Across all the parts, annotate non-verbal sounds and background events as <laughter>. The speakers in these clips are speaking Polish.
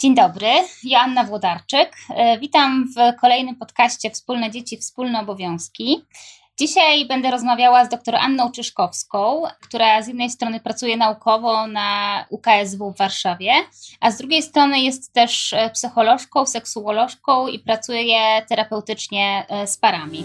Dzień dobry, Joanna Włodarczyk. E, witam w kolejnym podcaście Wspólne Dzieci, Wspólne Obowiązki. Dzisiaj będę rozmawiała z dr Anną Czyszkowską, która z jednej strony pracuje naukowo na UKSW w Warszawie, a z drugiej strony jest też e, psycholożką, seksuolożką i pracuje terapeutycznie e, z parami.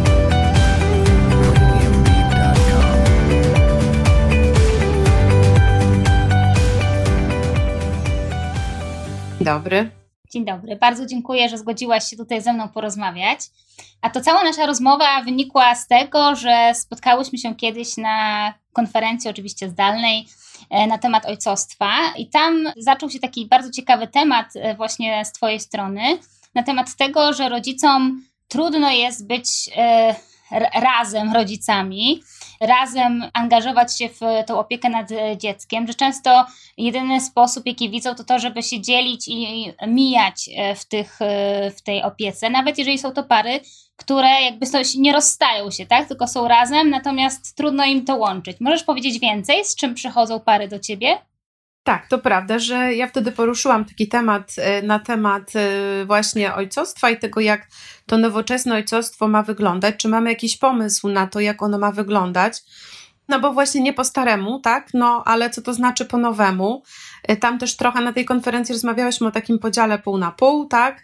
Dzień dobry. Dzień dobry. Bardzo dziękuję, że zgodziłaś się tutaj ze mną porozmawiać. A to cała nasza rozmowa wynikła z tego, że spotkałyśmy się kiedyś na konferencji, oczywiście zdalnej, e, na temat ojcostwa, i tam zaczął się taki bardzo ciekawy temat, e, właśnie z Twojej strony, na temat tego, że rodzicom trudno jest być e, razem rodzicami razem angażować się w tą opiekę nad dzieckiem, że często jedyny sposób, jaki widzą, to to, żeby się dzielić i mijać e, w, tych, e, w tej opiece, nawet jeżeli są to pary, które jakby nie rozstają się, tak? tylko są razem, natomiast trudno im to łączyć. Możesz powiedzieć więcej, z czym przychodzą pary do ciebie? Tak, to prawda, że ja wtedy poruszyłam taki temat e, na temat e, właśnie ojcostwa i tego, jak to nowoczesne ojcostwo ma wyglądać. Czy mamy jakiś pomysł na to, jak ono ma wyglądać? No bo właśnie nie po staremu, tak? No ale co to znaczy po nowemu? E, tam też trochę na tej konferencji rozmawiałyśmy o takim podziale pół na pół, tak?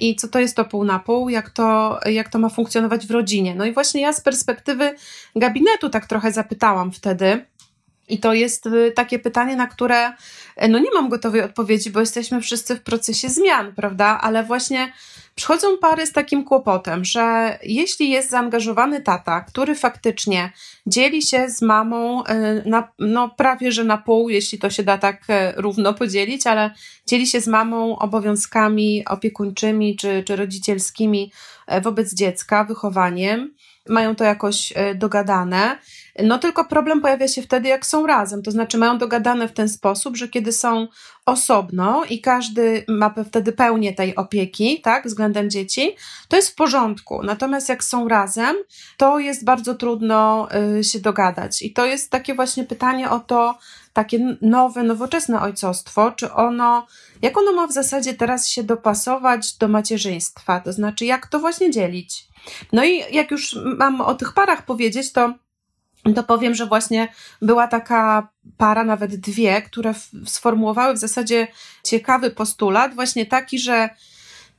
I co to jest to pół na pół, jak to, jak to ma funkcjonować w rodzinie. No i właśnie ja z perspektywy gabinetu tak trochę zapytałam wtedy i to jest y, takie pytanie, na które e, no nie mam gotowej odpowiedzi, bo jesteśmy wszyscy w procesie zmian, prawda? Ale właśnie przychodzą pary z takim kłopotem, że jeśli jest zaangażowany tata, który faktycznie dzieli się z mamą e, na, no prawie że na pół, jeśli to się da tak równo podzielić, ale dzieli się z mamą obowiązkami opiekuńczymi czy, czy rodzicielskimi wobec dziecka, wychowaniem, mają to jakoś dogadane no tylko problem pojawia się wtedy, jak są razem, to znaczy mają dogadane w ten sposób, że kiedy są osobno i każdy ma wtedy pełnię tej opieki, tak, względem dzieci, to jest w porządku. Natomiast jak są razem, to jest bardzo trudno y, się dogadać. I to jest takie właśnie pytanie o to, takie nowe, nowoczesne ojcostwo, czy ono, jak ono ma w zasadzie teraz się dopasować do macierzyństwa, to znaczy jak to właśnie dzielić. No i jak już mam o tych parach powiedzieć, to to powiem, że właśnie była taka para, nawet dwie, które sformułowały w zasadzie ciekawy postulat, właśnie taki, że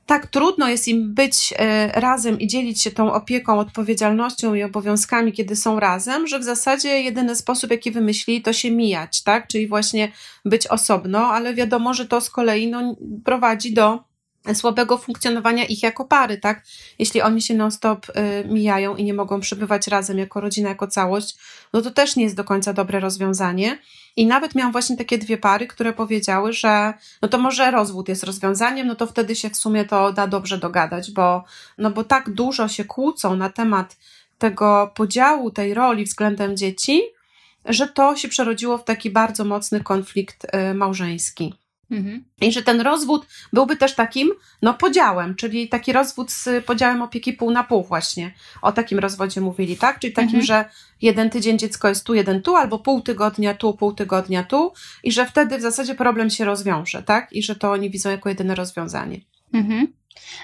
tak trudno jest im być e, razem i dzielić się tą opieką, odpowiedzialnością i obowiązkami, kiedy są razem, że w zasadzie jedyny sposób, jaki wymyślili, to się mijać, tak? Czyli właśnie być osobno, ale wiadomo, że to z kolei no, prowadzi do słabego funkcjonowania ich jako pary, tak? Jeśli oni się non-stop y, mijają i nie mogą przebywać razem jako rodzina, jako całość, no to też nie jest do końca dobre rozwiązanie. I nawet miałam właśnie takie dwie pary, które powiedziały, że no to może rozwód jest rozwiązaniem, no to wtedy się w sumie to da dobrze dogadać, bo, no bo tak dużo się kłócą na temat tego podziału tej roli względem dzieci, że to się przerodziło w taki bardzo mocny konflikt y, małżeński. Mhm. I że ten rozwód byłby też takim no, podziałem, czyli taki rozwód z podziałem opieki pół na pół właśnie. O takim rozwodzie mówili, tak? Czyli takim, mhm. że jeden tydzień dziecko jest tu, jeden tu, albo pół tygodnia tu, pół tygodnia tu i że wtedy w zasadzie problem się rozwiąże, tak? I że to oni widzą jako jedyne rozwiązanie. Mhm.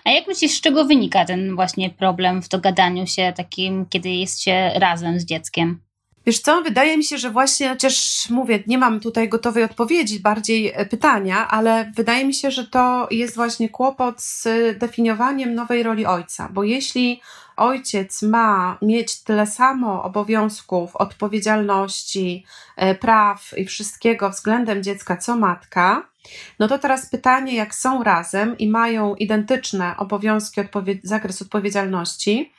A jak myślisz, z czego wynika ten właśnie problem w dogadaniu się takim, kiedy jest się razem z dzieckiem? Wiesz co, wydaje mi się, że właśnie, chociaż mówię, nie mam tutaj gotowej odpowiedzi, bardziej e, pytania, ale wydaje mi się, że to jest właśnie kłopot z definiowaniem nowej roli ojca, bo jeśli ojciec ma mieć tyle samo obowiązków, odpowiedzialności, e, praw i wszystkiego względem dziecka, co matka, no to teraz pytanie, jak są razem i mają identyczne obowiązki, odpowie zakres odpowiedzialności,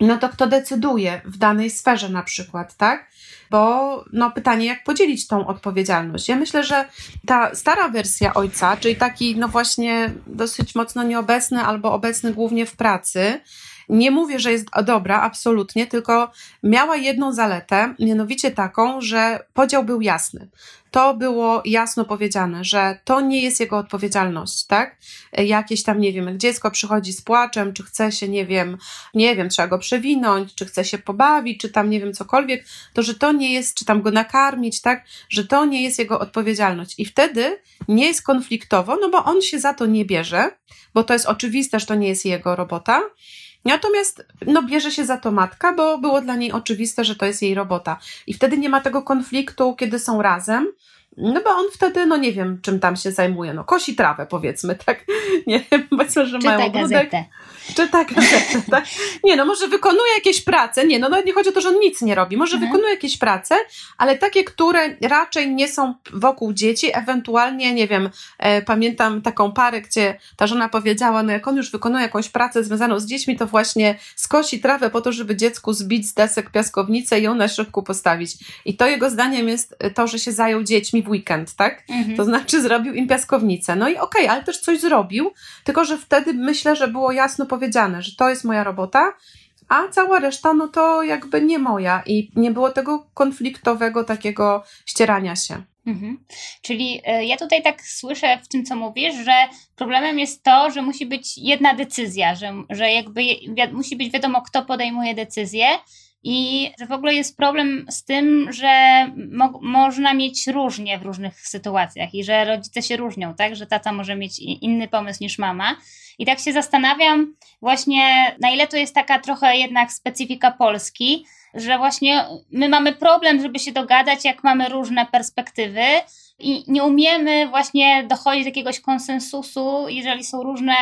no to kto decyduje w danej sferze na przykład, tak? Bo no pytanie, jak podzielić tą odpowiedzialność? Ja myślę, że ta stara wersja ojca, czyli taki no właśnie dosyć mocno nieobecny albo obecny głównie w pracy, nie mówię, że jest dobra, absolutnie, tylko miała jedną zaletę, mianowicie taką, że podział był jasny. To było jasno powiedziane, że to nie jest jego odpowiedzialność, tak? Jakieś tam, nie wiem, dziecko przychodzi z płaczem, czy chce się, nie wiem, nie wiem, trzeba go przewinąć, czy chce się pobawić, czy tam, nie wiem, cokolwiek, to że to nie jest, czy tam go nakarmić, tak? Że to nie jest jego odpowiedzialność. I wtedy nie jest konfliktowo, no bo on się za to nie bierze, bo to jest oczywiste, że to nie jest jego robota Natomiast no, bierze się za to matka, bo było dla niej oczywiste, że to jest jej robota. I wtedy nie ma tego konfliktu, kiedy są razem, no bo on wtedy, no nie wiem, czym tam się zajmuje, no kosi trawę powiedzmy, tak? <laughs> Nie wiem, powiedzmy, że Czytaj mają ogródek. gazetę. Czyta gazetę, tak? Nie no, może wykonuje jakieś prace, nie no, nawet nie chodzi o to, że on nic nie robi, może mhm. wykonuje jakieś prace, ale takie, które raczej nie są wokół dzieci, ewentualnie, nie wiem, e, pamiętam taką parę, gdzie ta żona powiedziała, no jak on już wykonuje jakąś pracę związaną z dziećmi, to właśnie skosi trawę po to, żeby dziecku zbić z desek piaskownicę i ją na środku postawić. I to jego zdaniem jest to, że się zajął dziećmi w weekend, tak? Mhm. To znaczy zrobił im piaskownicę. No i okej, okay, ale też coś zrobił, tylko że wtedy myślę, że było jasno powiedziane, że to jest moja robota, a cała reszta, no to jakby nie moja i nie było tego konfliktowego takiego ścierania się. Mhm. Czyli y, ja tutaj tak słyszę w tym, co mówisz, że problemem jest to, że musi być jedna decyzja, że, że jakby musi być wiadomo, kto podejmuje decyzję i że w ogóle jest problem z tym, że mo można mieć różnie w różnych sytuacjach i że rodzice się różnią, tak? Że tata może mieć inny pomysł niż mama. I tak się zastanawiam właśnie, na ile to jest taka trochę jednak specyfika Polski, że właśnie my mamy problem, żeby się dogadać, jak mamy różne perspektywy i nie umiemy właśnie dochodzić do jakiegoś konsensusu, jeżeli są różne,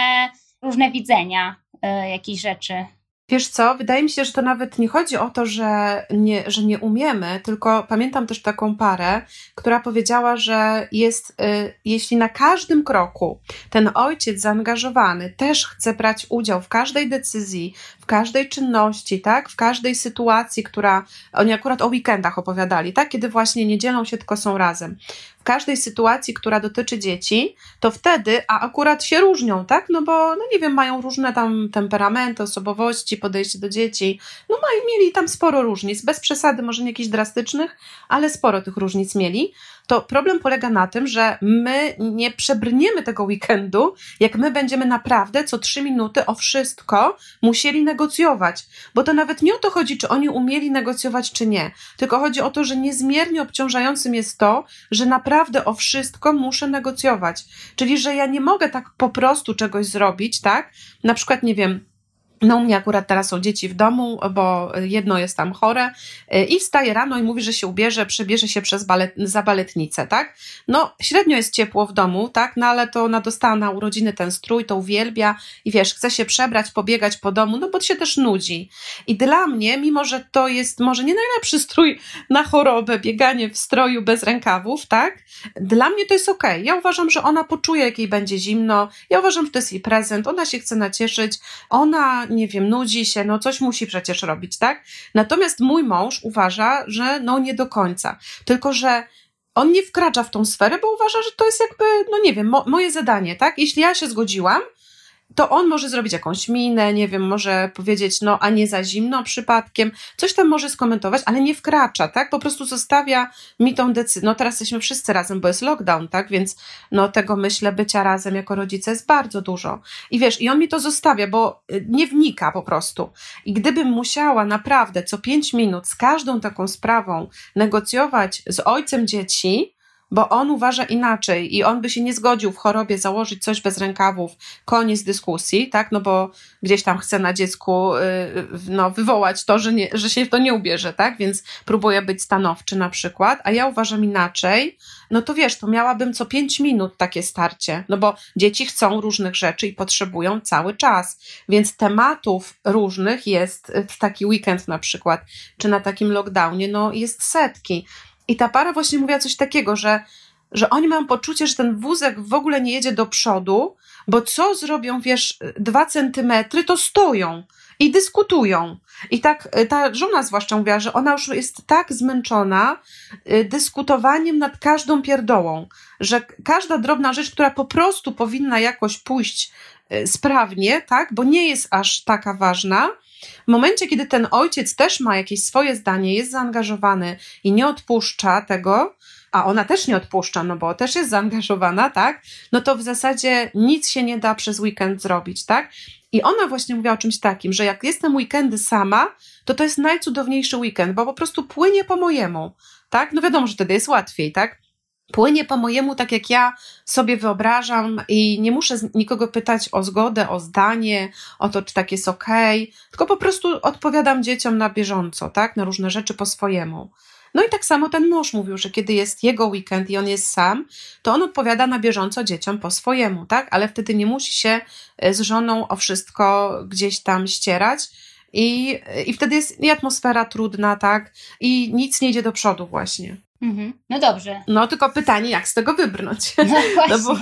różne widzenia y, jakichś rzeczy. Wiesz co, wydaje mi się, że to nawet nie chodzi o to, że nie, że nie umiemy, tylko pamiętam też taką parę, która powiedziała, że jest, y, jeśli na każdym kroku ten ojciec zaangażowany też chce brać udział w każdej decyzji, w każdej czynności, tak, w każdej sytuacji, która oni akurat o weekendach opowiadali, tak, kiedy właśnie nie dzielą się, tylko są razem, w każdej sytuacji, która dotyczy dzieci, to wtedy, a akurat się różnią, tak? No bo, no nie wiem, mają różne tam temperamenty, osobowości, podejście do dzieci. No mają, mieli tam sporo różnic, bez przesady, może nie jakichś drastycznych, ale sporo tych różnic mieli to problem polega na tym, że my nie przebrniemy tego weekendu, jak my będziemy naprawdę co trzy minuty o wszystko musieli negocjować. Bo to nawet nie o to chodzi, czy oni umieli negocjować, czy nie. Tylko chodzi o to, że niezmiernie obciążającym jest to, że naprawdę o wszystko muszę negocjować. Czyli, że ja nie mogę tak po prostu czegoś zrobić, tak? Na przykład, nie wiem, no, u mnie akurat teraz są dzieci w domu, bo jedno jest tam chore y, i wstaje rano i mówi, że się ubierze, przebierze się przez balet, za baletnicę, tak? No, średnio jest ciepło w domu, tak? No, ale to ona dostała na urodziny ten strój, to uwielbia i wiesz, chce się przebrać, pobiegać po domu, no bo się też nudzi. I dla mnie, mimo że to jest może nie najlepszy strój na chorobę, bieganie w stroju bez rękawów, tak? Dla mnie to jest okej. Okay. Ja uważam, że ona poczuje, jak jej będzie zimno. Ja uważam, że to jest jej prezent. Ona się chce nacieszyć. Ona nie wiem, nudzi się, no coś musi przecież robić, tak? Natomiast mój mąż uważa, że no nie do końca. Tylko, że on nie wkracza w tą sferę, bo uważa, że to jest jakby, no nie wiem, mo moje zadanie, tak? Jeśli ja się zgodziłam, to on może zrobić jakąś minę, nie wiem, może powiedzieć, no a nie za zimno przypadkiem, coś tam może skomentować, ale nie wkracza, tak? Po prostu zostawia mi tą decyzję. No teraz jesteśmy wszyscy razem, bo jest lockdown, tak? Więc no tego myślę, bycia razem jako rodzice jest bardzo dużo. I wiesz, i on mi to zostawia, bo y, nie wnika po prostu. I gdybym musiała naprawdę co pięć minut z każdą taką sprawą negocjować z ojcem dzieci, bo on uważa inaczej i on by się nie zgodził w chorobie założyć coś bez rękawów, koniec dyskusji, tak, no bo gdzieś tam chce na dziecku y, no, wywołać to, że, nie, że się w to nie ubierze, tak, więc próbuje być stanowczy na przykład, a ja uważam inaczej, no to wiesz, to miałabym co pięć minut takie starcie, no bo dzieci chcą różnych rzeczy i potrzebują cały czas, więc tematów różnych jest w taki weekend na przykład, czy na takim lockdownie, no jest setki, i ta para właśnie mówiła coś takiego, że, że oni mają poczucie, że ten wózek w ogóle nie jedzie do przodu, bo co zrobią, wiesz, dwa centymetry, to stoją. I dyskutują. I tak y, ta żona zwłaszcza mówiła, że ona już jest tak zmęczona y, dyskutowaniem nad każdą pierdołą, że każda drobna rzecz, która po prostu powinna jakoś pójść y, sprawnie, tak, bo nie jest aż taka ważna, w momencie, kiedy ten ojciec też ma jakieś swoje zdanie, jest zaangażowany i nie odpuszcza tego, a ona też nie odpuszcza, no bo też jest zaangażowana, tak? No to w zasadzie nic się nie da przez weekend zrobić, tak? I ona właśnie mówiła o czymś takim, że jak jestem weekendy sama, to to jest najcudowniejszy weekend, bo po prostu płynie po mojemu, tak? No wiadomo, że wtedy jest łatwiej, tak? Płynie po mojemu, tak jak ja sobie wyobrażam, i nie muszę nikogo pytać o zgodę, o zdanie, o to, czy tak jest ok, tylko po prostu odpowiadam dzieciom na bieżąco, tak? Na różne rzeczy po swojemu. No i tak samo ten mąż mówił, że kiedy jest jego weekend i on jest sam, to on odpowiada na bieżąco dzieciom po swojemu, tak? Ale wtedy nie musi się e, z żoną o wszystko gdzieś tam ścierać. I, i wtedy jest i atmosfera trudna, tak? I nic nie idzie do przodu, właśnie. Mhm. No dobrze. No tylko pytanie, jak z tego wybrnąć? No właśnie. <laughs> No, bo,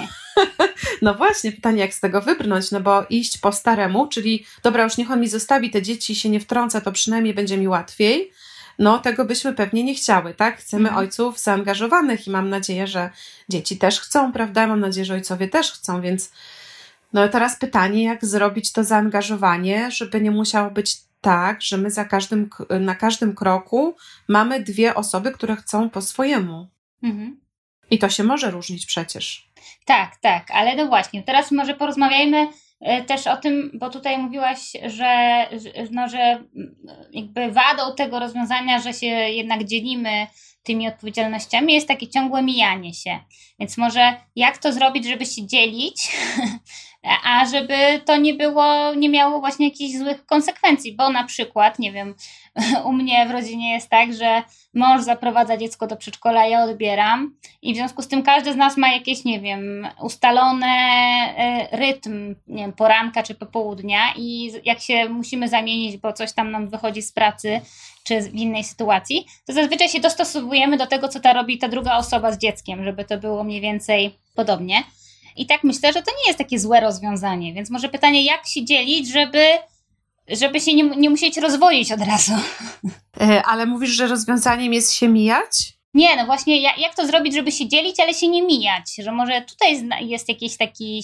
<laughs> no właśnie, pytanie, jak z tego wybrnąć, no bo iść po staremu, czyli dobra, już niech on mi zostawi te dzieci się nie wtrąca, to przynajmniej będzie mi łatwiej no tego byśmy pewnie nie chciały, tak? Chcemy mhm. ojców zaangażowanych i mam nadzieję, że dzieci też chcą, prawda? Mam nadzieję, że ojcowie też chcą, więc no teraz pytanie, jak zrobić to zaangażowanie, żeby nie musiało być tak, że my za każdym, na każdym kroku mamy dwie osoby, które chcą po swojemu. Mhm. I to się może różnić przecież. Tak, tak, ale no właśnie, teraz może porozmawiajmy też o tym, bo tutaj mówiłaś, że, no, że jakby wadą tego rozwiązania, że się jednak dzielimy tymi odpowiedzialnościami, jest takie ciągłe mijanie się. Więc może jak to zrobić, żeby się dzielić, <laughs> a żeby to nie było, nie miało właśnie jakichś złych konsekwencji, bo na przykład, nie wiem, <laughs> u mnie w rodzinie jest tak, że mąż zaprowadza dziecko do przedszkola, ja odbieram i w związku z tym każdy z nas ma jakieś, nie wiem, ustalone e, rytm, nie wiem, poranka czy popołudnia i jak się musimy zamienić, bo coś tam nam wychodzi z pracy czy w innej sytuacji, to zazwyczaj się dostosowujemy do tego, co ta robi ta druga osoba z dzieckiem, żeby to było mniej więcej podobnie. I tak myślę, że to nie jest takie złe rozwiązanie, więc może pytanie, jak się dzielić, żeby żeby się nie, nie musieć rozwoić od razu. E, ale mówisz, że rozwiązaniem jest się mijać? Nie, no właśnie, jak, jak to zrobić, żeby się dzielić, ale się nie mijać? Że może tutaj jest jakiś taki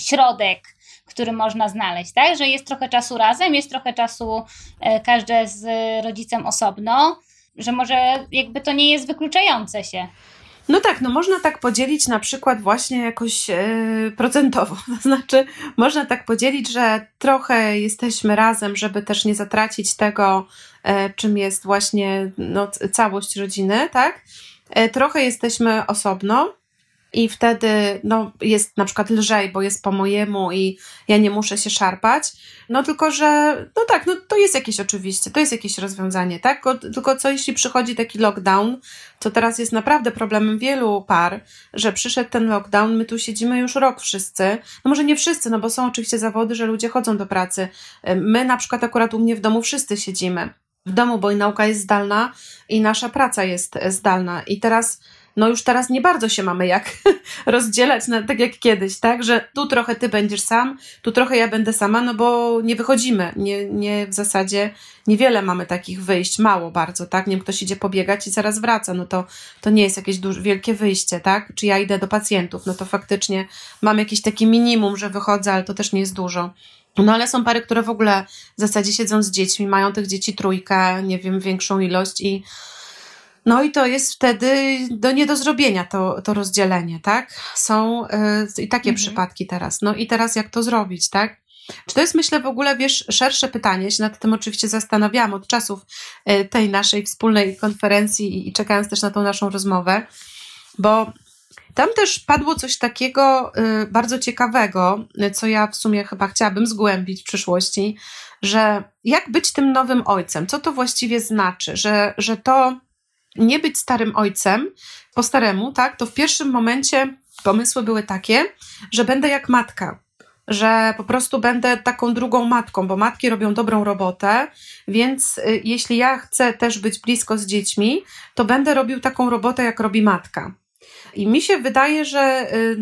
środek, który można znaleźć, tak? Że jest trochę czasu razem, jest trochę czasu e, każde z rodzicem osobno, że może jakby to nie jest wykluczające się. No tak, no można tak podzielić na przykład właśnie jakoś e, procentowo. <laughs> To znaczy, można tak podzielić, że trochę jesteśmy razem, żeby też nie zatracić tego, e, czym jest właśnie no, całość rodziny, tak? E, trochę jesteśmy osobno, i wtedy no, jest na przykład lżej, bo jest po mojemu i ja nie muszę się szarpać. No tylko, że no tak, no to jest jakieś oczywiście, to jest jakieś rozwiązanie, tak? Tylko, co jeśli przychodzi taki lockdown, to teraz jest naprawdę problemem wielu par, że przyszedł ten lockdown, my tu siedzimy już rok wszyscy, no może nie wszyscy, no bo są oczywiście zawody, że ludzie chodzą do pracy. My na przykład akurat u mnie w domu wszyscy siedzimy w domu, bo i nauka jest zdalna i nasza praca jest zdalna i teraz no już teraz nie bardzo się mamy jak <laughs> rozdzielać, na, tak jak kiedyś, tak, że tu trochę ty będziesz sam, tu trochę ja będę sama, no bo nie wychodzimy, nie, nie w zasadzie niewiele mamy takich wyjść, mało bardzo, tak, nie wiem, ktoś idzie pobiegać i zaraz wraca, no to, to nie jest jakieś duże, wielkie wyjście, tak, czy ja idę do pacjentów, no to faktycznie mam jakieś takie minimum, że wychodzę, ale to też nie jest dużo. No ale są pary, które w ogóle w zasadzie siedzą z dziećmi, mają tych dzieci trójkę, nie wiem, większą ilość i no i to jest wtedy do nie do zrobienia to, to rozdzielenie, tak? Są yy, i takie mhm. przypadki teraz. No i teraz jak to zrobić, tak? Czy to jest, myślę, w ogóle, wiesz, szersze pytanie, się nad tym oczywiście zastanawiałam od czasów y, tej naszej wspólnej konferencji i, i czekając też na tą naszą rozmowę, bo tam też padło coś takiego y, bardzo ciekawego, co ja w sumie chyba chciałabym zgłębić w przyszłości, że jak być tym nowym ojcem, co to właściwie znaczy, że, że to nie być starym ojcem po staremu, tak, to w pierwszym momencie pomysły były takie, że będę jak matka, że po prostu będę taką drugą matką, bo matki robią dobrą robotę, więc y, jeśli ja chcę też być blisko z dziećmi, to będę robił taką robotę, jak robi matka. I mi się wydaje, że y,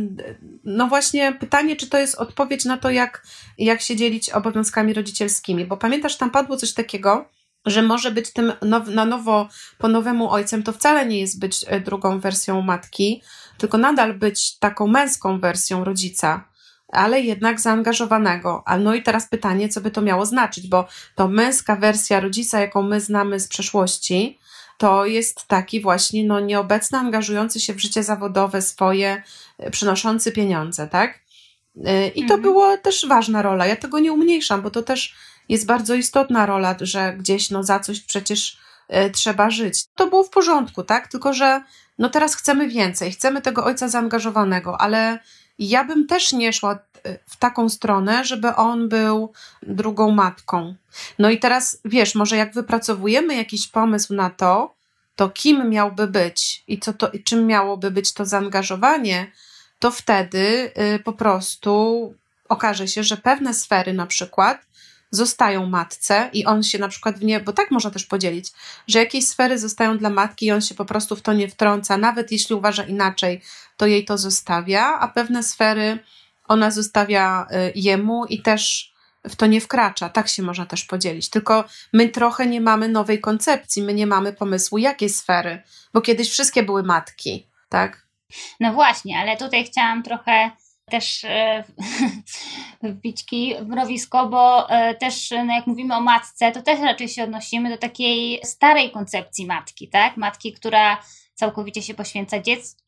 no właśnie pytanie, czy to jest odpowiedź na to, jak, jak się dzielić obowiązkami rodzicielskimi, bo pamiętasz, tam padło coś takiego, że może być tym now, na nowo, po nowemu ojcem, to wcale nie jest być e, drugą wersją matki, tylko nadal być taką męską wersją rodzica, ale jednak zaangażowanego. A no i teraz pytanie, co by to miało znaczyć, bo to męska wersja rodzica, jaką my znamy z przeszłości, to jest taki właśnie no, nieobecny, angażujący się w życie zawodowe swoje, e, przynoszący pieniądze, tak? E, I to mhm. była też ważna rola. Ja tego nie umniejszam, bo to też jest bardzo istotna rola, że gdzieś no, za coś przecież y, trzeba żyć. To było w porządku, tak? Tylko, że no teraz chcemy więcej, chcemy tego ojca zaangażowanego, ale ja bym też nie szła e, w taką stronę, żeby on był drugą matką. No i teraz wiesz, może jak wypracowujemy jakiś pomysł na to, to kim miałby być i co to, czym miałoby być to zaangażowanie, to wtedy y, po prostu okaże się, że pewne sfery na przykład zostają matce i on się na przykład w nie, bo tak można też podzielić, że jakieś sfery zostają dla matki i on się po prostu w to nie wtrąca, nawet jeśli uważa inaczej, to jej to zostawia, a pewne sfery ona zostawia y, jemu i też w to nie wkracza. Tak się można też podzielić. Tylko my trochę nie mamy nowej koncepcji, my nie mamy pomysłu, jakie sfery, bo kiedyś wszystkie były matki, tak? No właśnie, ale tutaj chciałam trochę też e, <laughs> wbić kij w mrowisko, bo e, też no jak mówimy o matce, to też raczej się odnosimy do takiej starej koncepcji matki, tak? Matki, która całkowicie się poświęca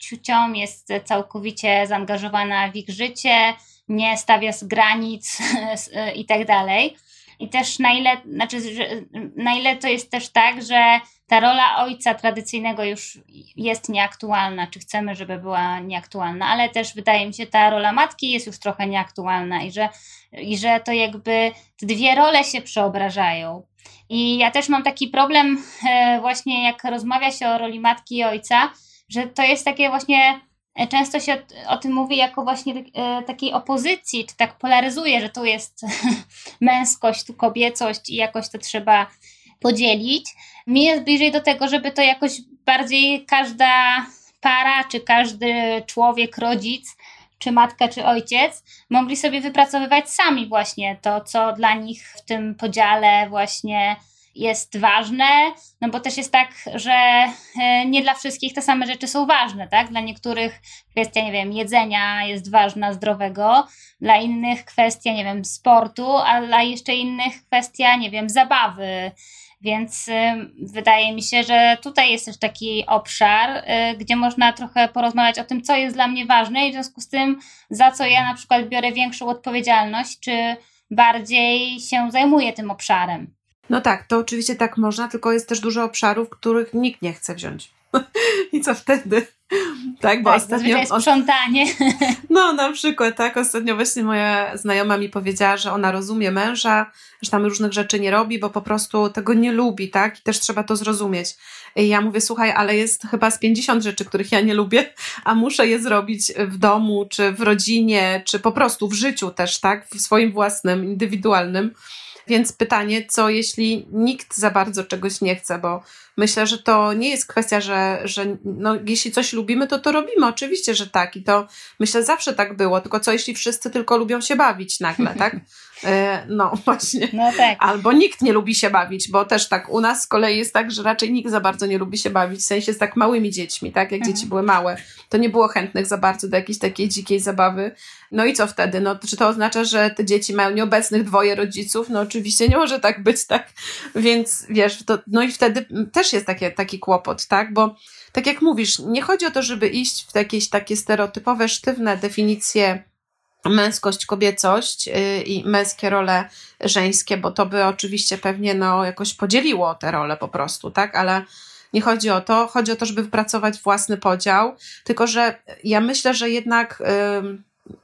dzieciom, jest całkowicie zaangażowana w ich życie, nie stawia z granic <laughs> e, i tak dalej. I też na ile, znaczy, że, na ile to jest też tak, że ta rola ojca tradycyjnego już jest nieaktualna, czy chcemy, żeby była nieaktualna, ale też wydaje mi się, ta rola matki jest już trochę nieaktualna i że, i że to jakby te dwie role się przeobrażają. I ja też mam taki problem, e, właśnie jak rozmawia się o roli matki i ojca, że to jest takie właśnie często się o, o, tym mówi jako właśnie e, takiej opozycji, czy tak polaryzuje, że tu jest <laughs> męskość, tu kobiecość i jakoś to trzeba podzielić. Mi jest bliżej do tego, żeby to jakoś bardziej każda para, czy każdy człowiek, rodzic, czy matka, czy ojciec, mogli sobie wypracowywać sami właśnie to, co dla nich w tym podziale właśnie jest ważne, no bo też jest tak, że e, nie dla wszystkich te same rzeczy są ważne, tak? Dla niektórych kwestia, nie wiem, jedzenia jest ważna, zdrowego, dla innych kwestia, nie wiem, sportu, a dla jeszcze innych kwestia, nie wiem, zabawy. Więc y, wydaje mi się, że tutaj jest też taki obszar, y, gdzie można trochę porozmawiać o tym, co jest dla mnie ważne i w związku z tym, za co ja na przykład biorę większą odpowiedzialność, czy bardziej się zajmuję tym obszarem. No tak, to oczywiście tak można, tylko jest też dużo obszarów, których nikt nie chce wziąć. <laughs> I co wtedy? Tak, bo tak, ostatnio. Jest sprzątanie. <laughs> No, na przykład, tak. Ostatnio właśnie moja znajoma mi powiedziała, że ona rozumie męża, że tam różnych rzeczy nie robi, bo po prostu tego nie lubi, tak? I też trzeba to zrozumieć. I ja mówię, słuchaj, ale jest chyba z 50 rzeczy, których ja nie lubię, <laughs> a muszę je zrobić w domu, czy w rodzinie, czy po prostu w życiu też, tak? W swoim własnym, indywidualnym. Więc pytanie, co jeśli nikt za bardzo czegoś nie chce, bo myślę, że to nie jest kwestia, że, że no, jeśli coś lubimy, to to robimy. Oczywiście, że tak. I to myślę, zawsze tak było. Tylko co jeśli wszyscy tylko lubią się bawić nagle, tak? <laughs> E, no <laughs> właśnie. No tak. Albo nikt nie lubi się bawić, bo też tak u nas z kolei jest tak, że raczej nikt za bardzo nie lubi się bawić, w sensie z tak małymi dziećmi, tak? Jak mhm. dzieci były małe, to nie było chętnych za bardzo do jakiejś takiej dzikiej zabawy. No i co wtedy? No, czy to oznacza, że te dzieci mają nieobecnych dwoje rodziców? No oczywiście nie może tak być, tak? Więc wiesz, to, no i wtedy też jest takie, taki kłopot, tak? Bo tak jak mówisz, nie chodzi o to, żeby iść w jakieś takie stereotypowe, sztywne definicje męskość, kobiecość y, i męskie role żeńskie, bo to by oczywiście pewnie no, jakoś podzieliło te role po prostu, tak? Ale nie chodzi o to, chodzi o to, żeby wypracować własny podział, tylko że ja myślę, że jednak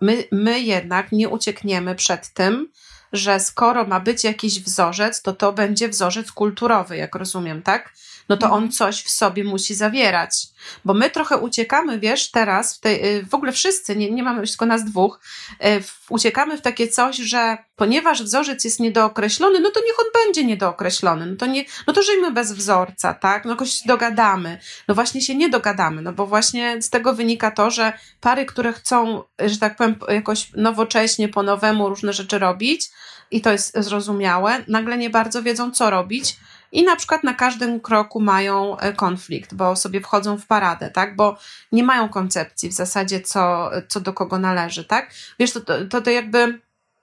my, my jednak nie uciekniemy przed tym, że skoro ma być jakiś wzorzec, to to będzie wzorzec kulturowy, jak rozumiem, tak? No to on coś w sobie musi zawierać. Bo my trochę uciekamy, wiesz, teraz, w, tej, y, w ogóle wszyscy, nie, nie mamy tylko nas dwóch, y, uciekamy w takie coś, że ponieważ wzorzec jest niedookreślony, no to niech on będzie niedookreślony. No to, nie, no to żyjmy bez wzorca, tak? No jakoś dogadamy. No właśnie się nie dogadamy, no bo właśnie z tego wynika to, że pary, które chcą, że tak powiem, jakoś nowocześnie, po nowemu różne rzeczy robić, i to jest zrozumiałe, nagle nie bardzo wiedzą, co robić. I na przykład na każdym kroku mają e, konflikt, bo sobie wchodzą w paradę, tak? Bo nie mają koncepcji w zasadzie, co, co do kogo należy, tak? Wiesz, to, to, to jakby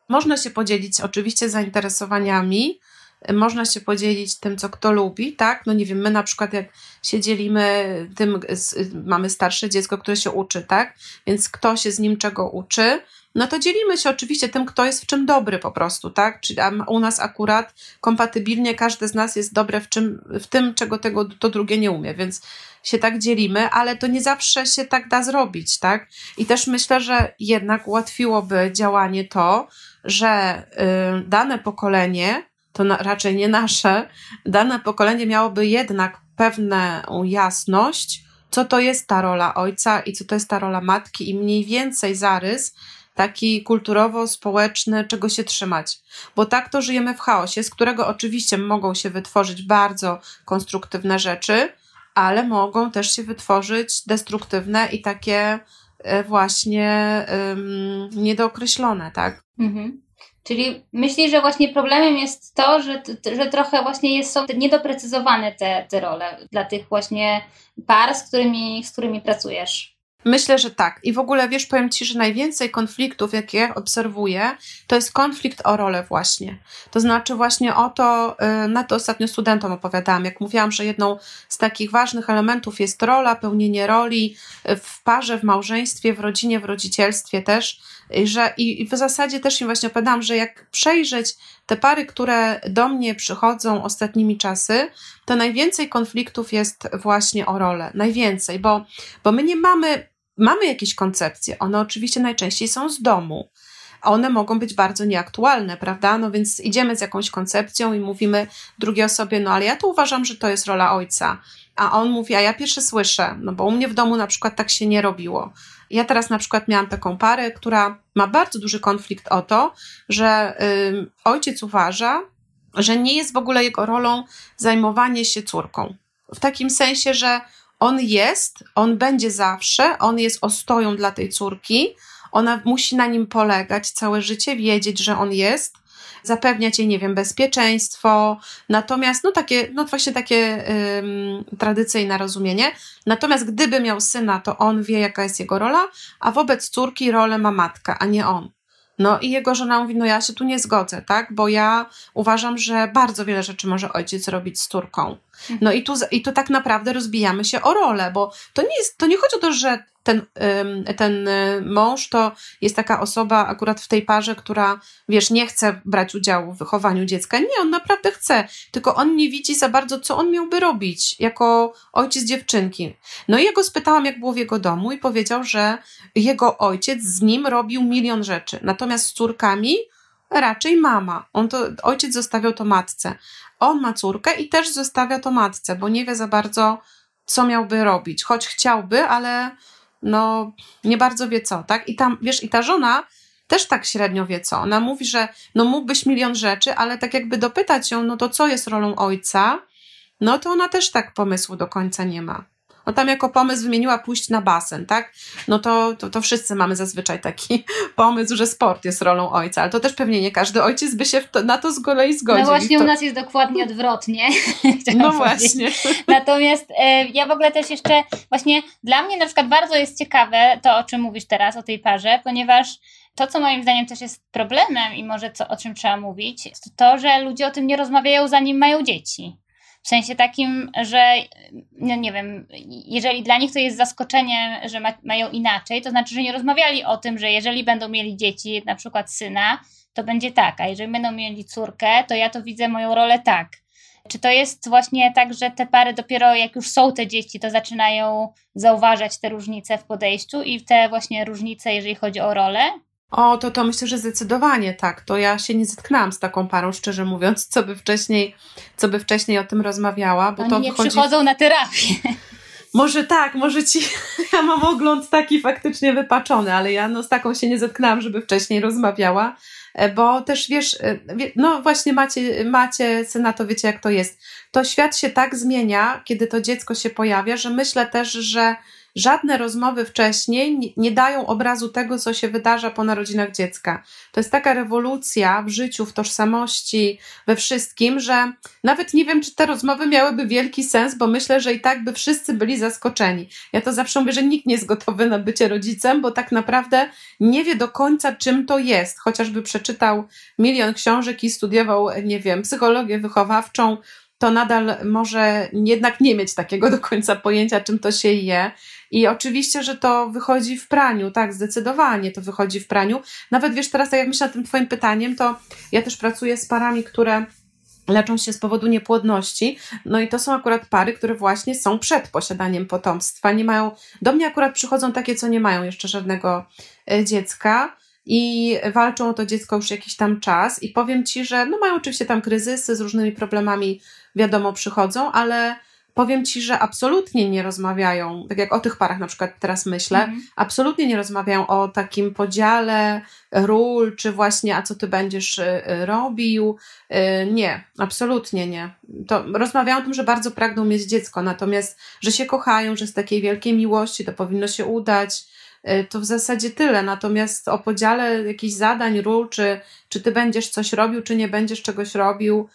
można się podzielić oczywiście zainteresowaniami, e, można się podzielić tym, co kto lubi, tak? No nie wiem, my na przykład jak się dzielimy tym, mamy starsze dziecko, które się uczy, tak? Więc kto się z nim czego uczy, no to dzielimy się oczywiście tym, kto jest w czym dobry po prostu, tak? Czyli u nas akurat kompatybilnie każdy z nas jest dobre w, czym, w tym, czego tego to drugie nie umie, więc się tak dzielimy, ale to nie zawsze się tak da zrobić, tak? I też myślę, że jednak ułatwiłoby działanie to, że y, dane pokolenie, to na, raczej nie nasze, dane pokolenie miałoby jednak pewną jasność, co to jest ta rola ojca i co to jest ta rola matki i mniej więcej zarys taki kulturowo-społeczny, czego się trzymać. Bo tak to żyjemy w chaosie, z którego oczywiście mogą się wytworzyć bardzo konstruktywne rzeczy, ale mogą też się wytworzyć destruktywne i takie e, właśnie um, niedookreślone, tak? Mhm. Czyli myślisz, że właśnie problemem jest to, że, że trochę właśnie jest, są niedoprecyzowane te, te role dla tych właśnie par, z którymi, z którymi pracujesz? Myślę, że tak. I w ogóle wiesz, powiem Ci, że najwięcej konfliktów, jakie obserwuję, to jest konflikt o rolę właśnie. To znaczy właśnie o to, y, na to ostatnio studentom opowiadałam, jak mówiłam, że jedną z takich ważnych elementów jest rola, pełnienie roli y, w parze, w małżeństwie, w rodzinie, w rodzicielstwie też, y, że i, i w zasadzie też im właśnie opowiadałam, że jak przejrzeć te pary, które do mnie przychodzą ostatnimi czasy, to najwięcej konfliktów jest właśnie o rolę. Najwięcej, bo, bo my nie mamy mamy jakieś koncepcje. One oczywiście najczęściej są z domu. One mogą być bardzo nieaktualne, prawda? No więc idziemy z jakąś koncepcją i mówimy drugiej osobie, no ale ja to uważam, że to jest rola ojca. A on mówi, a ja pierwsze słyszę, no bo u mnie w domu na przykład tak się nie robiło. Ja teraz na przykład miałam taką parę, która ma bardzo duży konflikt o to, że y, ojciec uważa, że nie jest w ogóle jego rolą zajmowanie się córką. W takim sensie, że on jest, on będzie zawsze, on jest ostoją dla tej córki, ona musi na nim polegać całe życie, wiedzieć, że on jest, zapewniać jej, nie wiem, bezpieczeństwo, natomiast, no takie, no właśnie takie ym, tradycyjne rozumienie, natomiast gdyby miał syna, to on wie, jaka jest jego rola, a wobec córki rolę ma matka, a nie on. No i jego żona mówi, no ja się tu nie zgodzę, tak, bo ja uważam, że bardzo wiele rzeczy może ojciec robić z córką. No i tu, i tu tak naprawdę rozbijamy się o rolę, bo to nie jest, to nie chodzi o to, że ten, ten mąż to jest taka osoba akurat w tej parze, która, wiesz, nie chce brać udziału w wychowaniu dziecka. Nie, on naprawdę chce, tylko on nie widzi za bardzo, co on miałby robić jako ojciec dziewczynki. No i ja go spytałam, jak było w jego domu i powiedział, że jego ojciec z nim robił milion rzeczy, natomiast z córkami raczej mama. On to, ojciec zostawiał to matce. On ma córkę i też zostawia to matce, bo nie wie za bardzo, co miałby robić. Choć chciałby, ale no nie bardzo wie co, tak? I tam, wiesz, i ta żona też tak średnio wie co. Ona mówi, że no mógłbyś milion rzeczy, ale tak jakby dopytać ją, no to co jest rolą ojca, no to ona też tak pomysłu do końca nie ma. No tam jako pomysł wymieniła pójść na basen, tak? No to, to, to wszyscy mamy zazwyczaj taki <laughs> pomysł, że sport jest rolą ojca, ale to też pewnie nie każdy ojciec by się to, na to z kolei zgodził. No właśnie to... u nas jest dokładnie odwrotnie. <laughs> no właśnie. <laughs> Natomiast e, ja w ogóle też jeszcze właśnie dla mnie na przykład bardzo jest ciekawe to, o czym mówisz teraz, o tej parze, ponieważ to, co moim zdaniem też jest problemem i może co, o czym trzeba mówić, to to, że ludzie o tym nie rozmawiają zanim mają dzieci. W sensie takim, że no nie wiem, jeżeli dla nich to jest zaskoczenie, że ma, mają inaczej, to znaczy, że nie rozmawiali o tym, że jeżeli będą mieli dzieci, na przykład syna, to będzie tak, a jeżeli będą mieli córkę, to ja to widzę moją rolę tak. Czy to jest właśnie tak, że te pary dopiero jak już są te dzieci, to zaczynają zauważać te różnice w podejściu i te właśnie różnice, jeżeli chodzi o rolę? O, to to myślę, że zdecydowanie tak. To ja się nie zetknęłam z taką parą, szczerze mówiąc, co by wcześniej, co by wcześniej o tym rozmawiała, bo Oni to nie wychodzi... przychodzą na terapię. Może tak, może ci. <laughs> Ja mam ogląd taki faktycznie wypaczony, ale ja no, z taką się nie zetknęłam, żeby wcześniej rozmawiała, e, bo też wiesz, e, no właśnie macie, macie syna, to wiecie jak to jest. To świat się tak zmienia, kiedy to dziecko się pojawia, że myślę też, że żadne rozmowy wcześniej nie dają obrazu tego, co się wydarza po narodzinach dziecka. To jest taka rewolucja w życiu, w tożsamości, we wszystkim, że nawet nie wiem, czy te rozmowy miałyby wielki sens, bo myślę, że i tak by wszyscy byli zaskoczeni. Ja to zawsze mówię, że nikt nie jest gotowy na bycie rodzicem, bo tak naprawdę nie wie do końca, czym to jest. Chociażby przeczytał milion książek i studiował, nie wiem, psychologię wychowawczą, to nadal może jednak nie mieć takiego do końca pojęcia, czym to się je. I oczywiście, że to wychodzi w praniu, tak, zdecydowanie to wychodzi w praniu. Nawet wiesz, teraz jak myślę nad tym Twoim pytaniem, to ja też pracuję z parami, które leczą się z powodu niepłodności. No i to są akurat pary, które właśnie są przed posiadaniem potomstwa. Nie mają, do mnie akurat przychodzą takie, co nie mają jeszcze żadnego e, dziecka i walczą o to dziecko już jakiś tam czas. I powiem ci, że no mają oczywiście tam kryzysy z różnymi problemami, wiadomo, przychodzą, ale powiem ci, że absolutnie nie rozmawiają, tak jak o tych parach na przykład teraz myślę, mm. absolutnie nie rozmawiają o takim podziale ról, czy właśnie, a co ty będziesz y, y, robił. Y, nie, absolutnie nie. To rozmawiają o tym, że bardzo pragną mieć dziecko, natomiast, że się kochają, że z takiej wielkiej miłości to powinno się udać. To w zasadzie tyle. Natomiast o podziale jakichś zadań, ról, czy, czy ty będziesz coś robił, czy nie będziesz czegoś robił,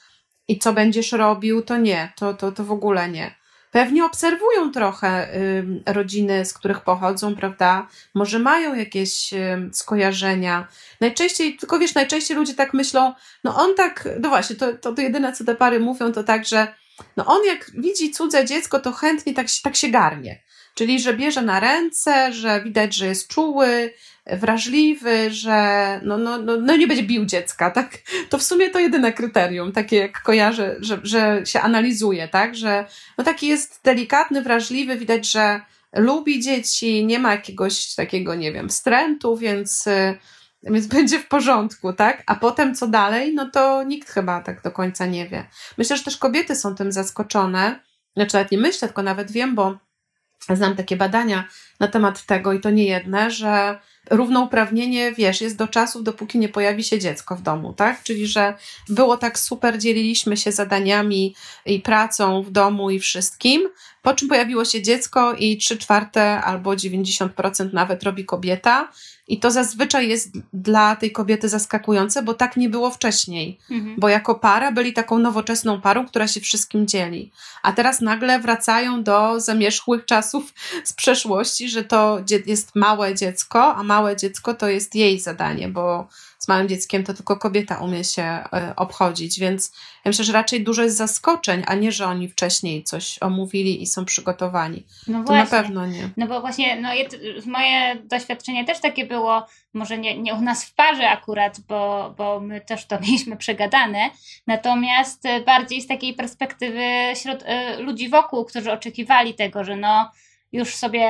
i co będziesz robił, to nie, to, to, to w ogóle nie. Pewnie obserwują trochę y, rodziny, z których pochodzą, prawda? Może mają jakieś y, skojarzenia. Najczęściej, tylko wiesz, najczęściej ludzie tak myślą, no on tak, no właśnie, to, to, to jedyne, co te pary mówią, to tak, że no on jak widzi cudze dziecko, to chętnie tak, tak się garnie. Czyli, że bierze na ręce, że widać, że jest czuły, wrażliwy, że no, no, no, no nie będzie bił dziecka, tak? To w sumie to jedyne kryterium, takie jak kojarzę, że, że się analizuje, tak? Że no taki jest delikatny, wrażliwy, widać, że lubi dzieci, nie ma jakiegoś takiego, nie wiem, wstrętu, więc, y, więc <laughs> będzie w porządku, tak? A potem co dalej, no to nikt chyba tak do końca nie wie. Myślę, że też kobiety są tym zaskoczone, znaczy nawet nie myślę, tylko nawet wiem, bo znam takie badania na temat tego i to nie jedne, że równouprawnienie, wiesz, jest do czasów, dopóki nie pojawi się dziecko w domu, tak? Czyli, że było tak super, dzieliliśmy się zadaniami i pracą w domu i wszystkim, po czym pojawiło się dziecko i 3 czwarte albo 90% nawet robi kobieta. I to zazwyczaj jest dla tej kobiety zaskakujące, bo tak nie było wcześniej. Mhm. Bo jako para byli taką nowoczesną parą, która się wszystkim dzieli. A teraz nagle wracają do zamierzchłych czasów <laughs> z przeszłości, że to jest małe dziecko, a małe dziecko to jest jej zadanie, bo z małym dzieckiem to tylko kobieta umie się e, obchodzić, więc ja myślę, że raczej dużo jest zaskoczeń, a nie, że oni wcześniej coś omówili i są przygotowani. No to właśnie. na pewno nie. No bo właśnie no, moje doświadczenie też takie było, może nie, nie u nas w parze akurat, bo, bo my też to <laughs> mieliśmy przegadane, natomiast bardziej z takiej perspektywy środ- e, ludzi wokół, którzy oczekiwali tego, że no już sobie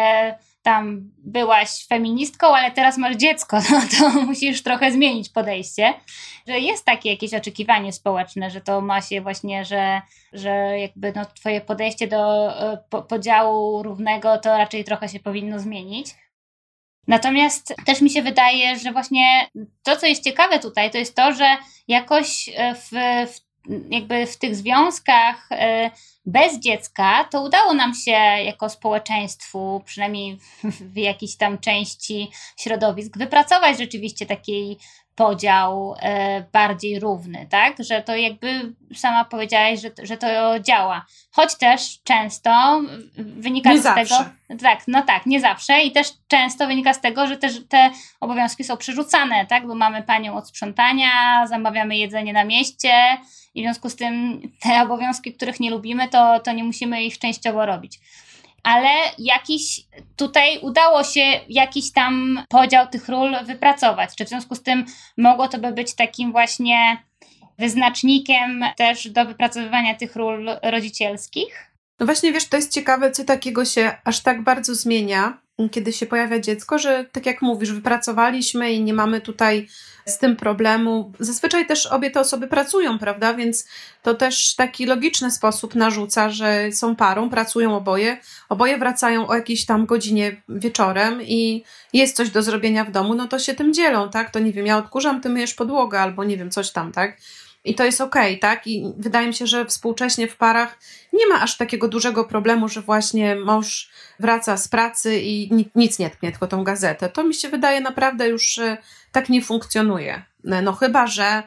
tam byłaś feministką, ale teraz masz dziecko, <laughs> no to musisz trochę zmienić podejście. Że jest takie jakieś oczekiwanie społeczne, że to ma się właśnie, że, że jakby no twoje podejście do e, po, podziału równego to raczej trochę się powinno zmienić. Natomiast też mi się wydaje, że właśnie to, co jest ciekawe tutaj, to jest to, że jakoś e, w, w jakby w tych związkach e, bez dziecka, to udało nam się jako społeczeństwu, przynajmniej w jakiejś tam części środowisk, wypracować rzeczywiście takiej podział e, bardziej równy, tak? Że to jakby sama powiedziałaś, że, że to działa. Choć też często wynika nie z zawsze. tego. Tak, no tak, nie zawsze. I też często wynika z tego, że też te obowiązki są przerzucane, tak? Bo mamy panią od sprzątania, zamawiamy jedzenie na mieście i w związku z tym te obowiązki, których nie lubimy, to, to nie musimy ich częściowo robić ale jakiś tutaj udało się jakiś tam podział tych ról wypracować. Czy w związku z tym mogło to by być takim właśnie wyznacznikiem też do wypracowywania tych ról rodzicielskich? No właśnie, wiesz, to jest ciekawe, co takiego się aż tak bardzo zmienia. Kiedy się pojawia dziecko, że tak jak mówisz, wypracowaliśmy i nie mamy tutaj z tym problemu. Zazwyczaj też obie te osoby pracują, prawda? Więc to też taki logiczny sposób narzuca, że są parą, pracują oboje, oboje wracają o jakiejś tam godzinie wieczorem i jest coś do zrobienia w domu, no to się tym dzielą, tak? To nie wiem, ja odkurzam, ty myjesz podłogę albo nie wiem, coś tam, tak? I to jest okej, okay, tak? I wydaje mi się, że współcześnie w parach nie ma aż takiego dużego problemu, że właśnie mąż wraca z pracy i nic nie tknie, tylko tą gazetę. To mi się wydaje naprawdę już tak nie funkcjonuje. No chyba, że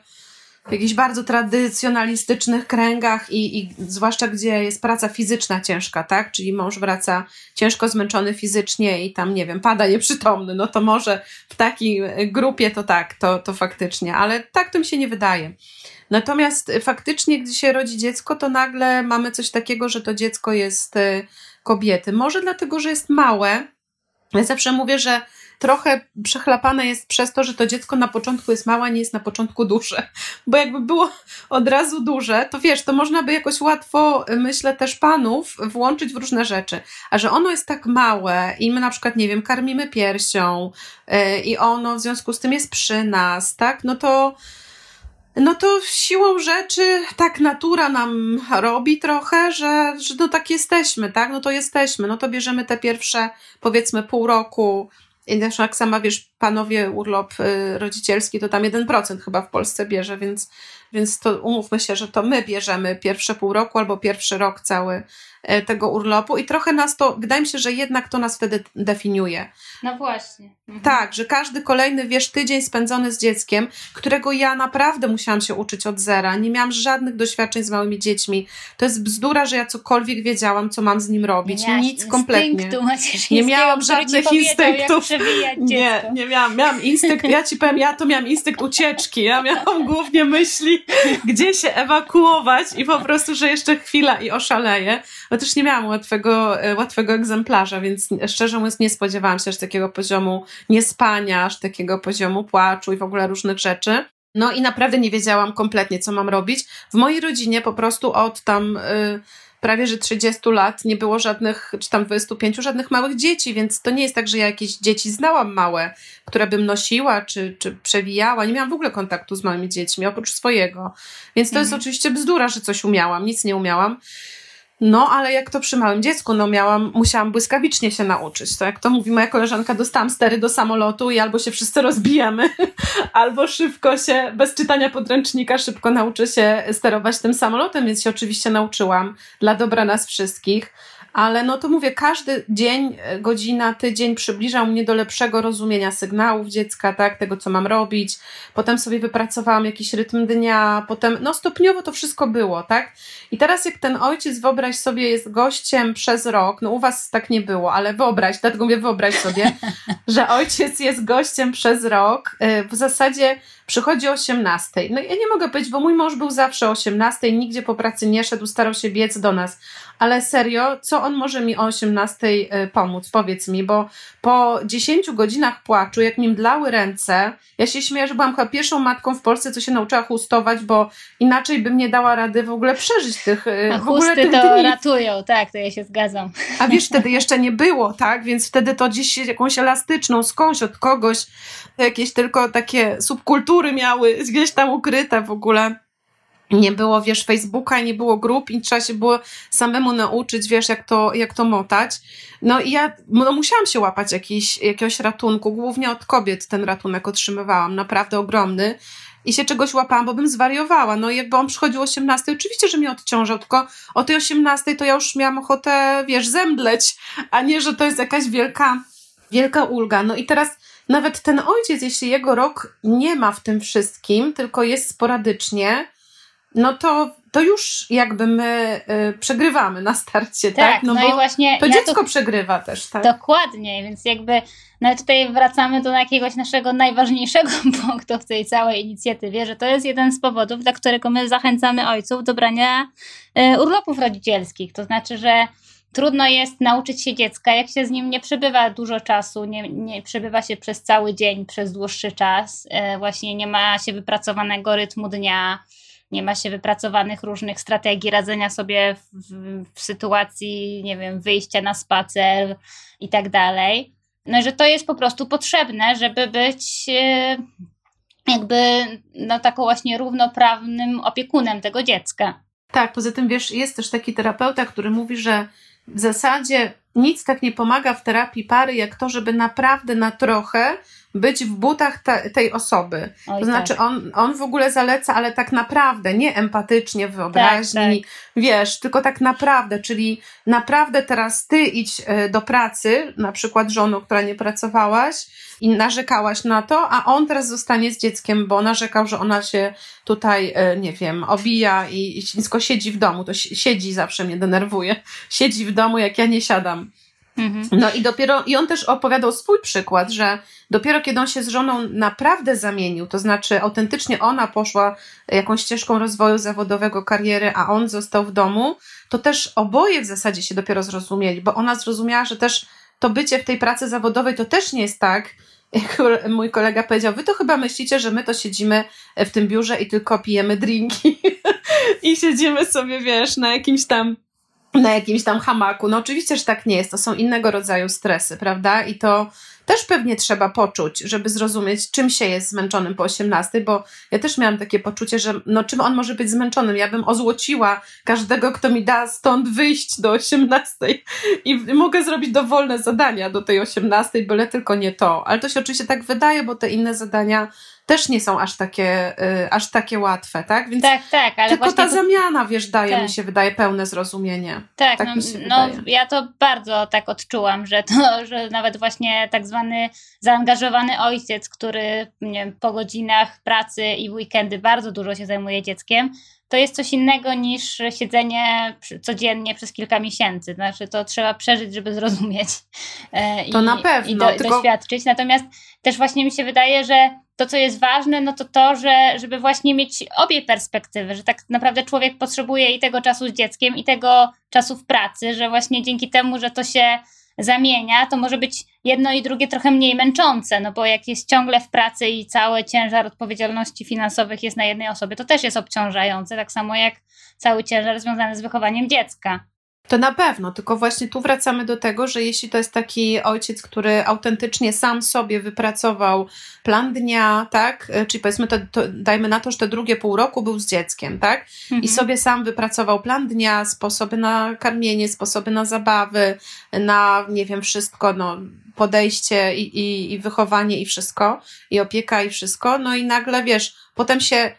w jakichś bardzo tradycjonalistycznych kręgach i, i zwłaszcza gdzie jest praca fizyczna ciężka, tak? Czyli mąż wraca ciężko zmęczony fizycznie i tam, nie wiem, pada nieprzytomny, no to może w takiej grupie to tak, to, to faktycznie, ale tak to mi się nie wydaje. Natomiast faktycznie, gdy się rodzi dziecko, to nagle mamy coś takiego, że to dziecko jest y, kobiety. Może dlatego, że jest małe. Ja zawsze mówię, że trochę przechlapane jest przez to, że to dziecko na początku jest małe, nie jest na początku duże. <laughs> Bo jakby było od razu duże, to wiesz, to można by jakoś łatwo, myślę, też panów włączyć w różne rzeczy. A że ono jest tak małe i my na przykład, nie wiem, karmimy piersią yy, i ono w związku z tym jest przy nas, tak, no to no to siłą rzeczy tak natura nam robi trochę, że, że no tak jesteśmy, tak? No to jesteśmy, no to bierzemy te pierwsze powiedzmy pół roku też jak sama wiesz, panowie urlop y, rodzicielski to tam 1% chyba w Polsce bierze, więc, więc to umówmy się, że to my bierzemy pierwsze pół roku albo pierwszy rok cały E, tego urlopu i trochę nas to, wydaje mi się, że jednak to nas wtedy definiuje. No właśnie. Mhm. Tak, że każdy kolejny, wiesz, tydzień spędzony z dzieckiem, którego ja naprawdę musiałam się uczyć od zera, nie miałam żadnych doświadczeń z małymi dziećmi. To jest bzdura, że ja cokolwiek wiedziałam, co mam z nim robić. Nie Nic kompletnie. Nie miałam żadnych instynktów. Nie, nie miałam. Miałam instynkt, ja ci powiem, ja to miałam instynkt ucieczki. Ja miałam głównie myśli, <laughs> gdzie się ewakuować i po prostu, że jeszcze chwila i oszaleję bo też nie miałam łatwego, e, łatwego egzemplarza, więc szczerze mówiąc nie spodziewałam się aż takiego poziomu niespania, aż takiego poziomu płaczu i w ogóle różnych rzeczy. No i naprawdę nie wiedziałam kompletnie, co mam robić. W mojej rodzinie po prostu od tam y, prawie że 30 lat nie było żadnych, czy tam 25, żadnych małych dzieci, więc to nie jest tak, że ja jakieś dzieci znałam małe, które bym nosiła, czy, czy przewijała. Nie miałam w ogóle kontaktu z małymi dziećmi, oprócz swojego. Więc to mhm. jest oczywiście bzdura, że coś umiałam, nic nie umiałam. No, ale jak to przy małym dziecku, no miałam, musiałam błyskawicznie się nauczyć. To jak to mówi moja koleżanka, dostałam stery do samolotu i albo się wszyscy rozbijemy, <laughs> albo szybko się, bez czytania podręcznika, szybko nauczę się sterować tym samolotem, więc się oczywiście nauczyłam dla dobra nas wszystkich ale no to mówię, każdy dzień, e, godzina, tydzień przybliżał mnie do lepszego rozumienia sygnałów dziecka, tak, tego co mam robić. Potem sobie wypracowałam jakiś rytm dnia, potem, no stopniowo to wszystko było, tak. I teraz jak ten ojciec, wyobraź sobie, jest gościem przez rok, no u was tak nie było, ale wyobraź, dlatego mówię, wyobraź sobie, <laughs> że ojciec jest gościem przez rok, e, w zasadzie przychodzi o 18. No ja nie mogę powiedzieć, bo mój mąż był zawsze o 18, nigdzie po pracy nie szedł, starał się biec do nas. Ale serio, co on może mi o 18 e, pomóc? Powiedz mi, bo po 10 godzinach płaczu, jak mi mdlały ręce, ja się śmieję, że byłam chyba pierwszą matką w Polsce, co się nauczyła chustować, bo inaczej bym nie dała rady w ogóle przeżyć tych e, A w ogóle tych to dni. ratują, tak, to ja się zgadzam. A wiesz, <laughs> wtedy jeszcze nie było, tak? Więc wtedy to gdzieś jakąś elastyczną, skądś od kogoś, jakieś tylko takie subkultury miały gdzieś tam ukryte w ogóle nie było, wiesz, Facebooka, nie było grup i trzeba się było samemu nauczyć, wiesz, jak to, jak to motać. No i ja no, musiałam się łapać jakiś, jakiegoś ratunku, głównie od kobiet ten ratunek otrzymywałam, naprawdę ogromny. I się czegoś łapałam, bo bym zwariowała. No i jakby on przychodził o 18, oczywiście, że mnie odciążał, tylko o tej 18 to ja już miałam ochotę, wiesz, zemdleć, a nie, że to jest jakaś wielka, wielka ulga. No i teraz nawet ten ojciec, jeśli jego rok nie ma w tym wszystkim, tylko jest sporadycznie, no to, to już jakby my y, przegrywamy na starcie, tak? tak? No, no bo i właśnie to ja dziecko przegrywa też, tak? Dokładnie, więc jakby no tutaj wracamy do jakiegoś naszego najważniejszego <laughs> punktu w tej całej inicjatywie, że to jest jeden z powodów, dla którego my zachęcamy ojców do brania y, urlopów rodzicielskich. To znaczy, że trudno jest nauczyć się dziecka, jak się z nim nie przebywa dużo czasu, nie, nie przebywa się przez cały dzień, przez dłuższy czas, y, właśnie nie ma się wypracowanego rytmu dnia, nie ma się wypracowanych różnych strategii radzenia sobie w, w, sytuacji, nie wiem, wyjścia na spacer i tak dalej. no, że to jest po prostu potrzebne, żeby być e, jakby no, taką właśnie równoprawnym opiekunem tego dziecka. Tak, poza tym wiesz, jest też taki terapeuta, który mówi, że w zasadzie nic tak nie pomaga w terapii pary, jak to, żeby naprawdę na trochę być w butach te, tej osoby. Oj, to znaczy, tak. on, on w ogóle zaleca, ale tak naprawdę, nie empatycznie, wyobraźni, tak, tak. wiesz, tylko tak naprawdę, czyli naprawdę teraz ty idź e, do pracy, na przykład żoną, która nie pracowałaś i narzekałaś na to, a on teraz zostanie z dzieckiem, bo narzekał, że ona się tutaj, e, nie wiem, obija i, i tylko siedzi w domu. To siedzi zawsze mnie denerwuje. Siedzi w domu, jak ja nie siadam. Mhm. No i dopiero, i on też opowiadał swój przykład, że dopiero kiedy on się z żoną naprawdę zamienił, to znaczy autentycznie ona poszła jakąś ścieżką rozwoju zawodowego, kariery, a on został w domu, to też oboje w zasadzie się dopiero zrozumieli, bo ona zrozumiała, że też to bycie w tej pracy zawodowej to też nie jest tak, jak <laughs> mój kolega powiedział, wy to chyba myślicie, że my to siedzimy w tym biurze i tylko pijemy drinki <laughs> i siedzimy sobie, wiesz, na jakimś tam na jakimś tam hamaku. No oczywiście, że tak nie jest. To są innego rodzaju stresy, prawda? I to też pewnie trzeba poczuć, żeby zrozumieć, czym się jest zmęczonym po 18, bo ja też miałam takie poczucie, że no czym on może być zmęczonym? Ja bym ozłociła każdego, kto mi da stąd wyjść do 18 i mogę zrobić dowolne zadania do tej 18, byle tylko nie to. Ale to się oczywiście tak wydaje, bo te inne zadania też nie są aż takie, y, aż takie łatwe, tak? Więc tak, tak, ale tylko ta to... zamiana, wiesz, daje tak. mi się wydaje pełne zrozumienie. Tak, tak no, no ja to bardzo tak odczułam, że to, <laughs> że nawet właśnie tak zwany zaangażowany ojciec, który nie wiem, po godzinach pracy i weekendy bardzo dużo się zajmuje dzieckiem, to jest coś innego niż siedzenie codziennie przez kilka miesięcy. Znaczy, to trzeba przeżyć, żeby zrozumieć. E, to i, na pewno. I do, tylko... doświadczyć. Natomiast też właśnie mi się wydaje, że to, co jest ważne, no to to, że, żeby właśnie mieć obie perspektywy, że tak naprawdę człowiek potrzebuje i tego czasu z dzieckiem, i tego czasu w pracy, że właśnie dzięki temu, że to się zamienia, to może być jedno i drugie trochę mniej męczące, no bo jak jest ciągle w pracy i cały ciężar odpowiedzialności finansowych jest na jednej osobie, to też jest obciążające, tak samo jak cały ciężar związany z wychowaniem dziecka. To na pewno, tylko właśnie tu wracamy do tego, że jeśli to jest taki ojciec, który autentycznie sam sobie wypracował plan dnia, tak, e, czyli powiedzmy, to, to dajmy na to, że te drugie pół roku był z dzieckiem, tak, mhm. i sobie sam wypracował plan dnia, sposoby na karmienie, sposoby na zabawy, na, nie wiem, wszystko, no, podejście i, i, i wychowanie i wszystko, i opieka i wszystko, no i nagle, wiesz, potem się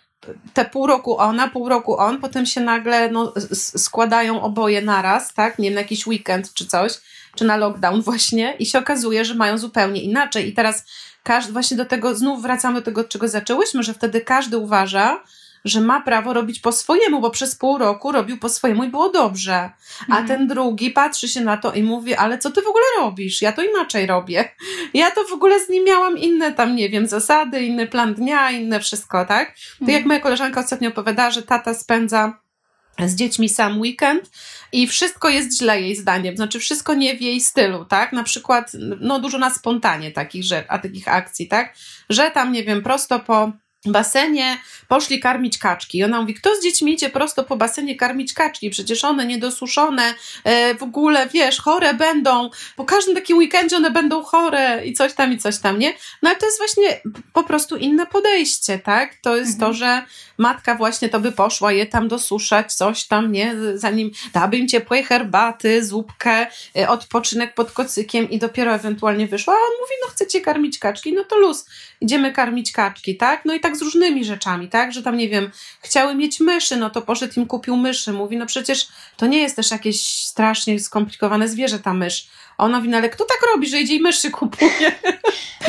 te pół roku ona, pół roku on, potem się nagle no, składają oboje naraz, tak? Nie wiem, na jakiś weekend czy coś, czy na lockdown właśnie i się okazuje, że mają zupełnie inaczej. I teraz każdy, właśnie do tego, znów wracamy do tego, od czego zaczęłyśmy, że wtedy każdy uważa, że ma prawo robić po swojemu, bo przez pół roku robił po swojemu i było dobrze. A mhm. ten drugi patrzy się na to i mówi, ale co ty w ogóle robisz? Ja to inaczej robię. Ja to w ogóle z nim miałam inne tam, nie wiem, zasady, inny plan dnia, inne wszystko, tak? To mhm. jak moja koleżanka ostatnio opowiadała, że tata spędza z dziećmi sam weekend i wszystko jest źle jej zdaniem, znaczy wszystko nie w jej stylu, tak? Na przykład, no dużo na spontanie takich rzeczy, a takich akcji, tak? Że tam, nie wiem, prosto po basenie poszli karmić kaczki. I ona mówi, kto z dziećmi idzie prosto po basenie karmić kaczki? Przecież one niedosuszone, e, w ogóle, wiesz, chore będą. Po każdym takim weekendzie one będą chore i coś tam, i coś tam, nie? No ale to jest właśnie po prostu inne podejście, tak? To jest mhm. to, że matka właśnie to by poszła je tam dosuszać, coś tam, nie? Zanim daby im ciepłej herbaty, zupkę, e, odpoczynek pod kocykiem i dopiero ewentualnie wyszła. A on mówi, no chcecie karmić kaczki? No to luz, idziemy karmić kaczki, tak? No i tak tak z różnymi rzeczami, tak? Że tam, nie wiem, chciały mieć myszy, no to poszedł im kupił myszy. Mówi, no przecież to nie jest też jakieś strasznie skomplikowane zwierzę ta mysz. A ona mówi, no ale kto tak robi, że idzie i myszy kupuje? <laughs>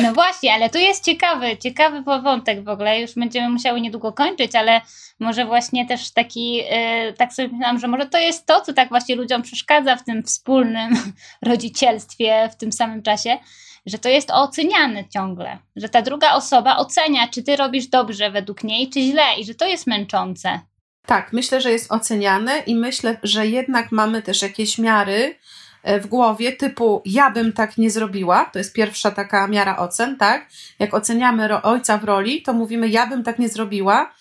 No właśnie, ale tu jest ciekawy, ciekawy wątek w ogóle. Już będziemy musiały niedługo kończyć, ale może właśnie też taki, yy, tak sobie myślałam, że może to jest to, co tak właśnie ludziom przeszkadza w tym wspólnym <laughs> rodzicielstwie w tym samym czasie, że to jest oceniane ciągle, że ta druga osoba ocenia, czy ty robisz dobrze według niej, czy źle i że to jest męczące. Tak, myślę, że jest oceniane i myślę, że jednak mamy też jakieś miary e, w głowie typu ja bym tak nie zrobiła, to jest pierwsza taka miara ocen, tak? Jak oceniamy ojca w roli, to mówimy ja bym tak nie zrobiła,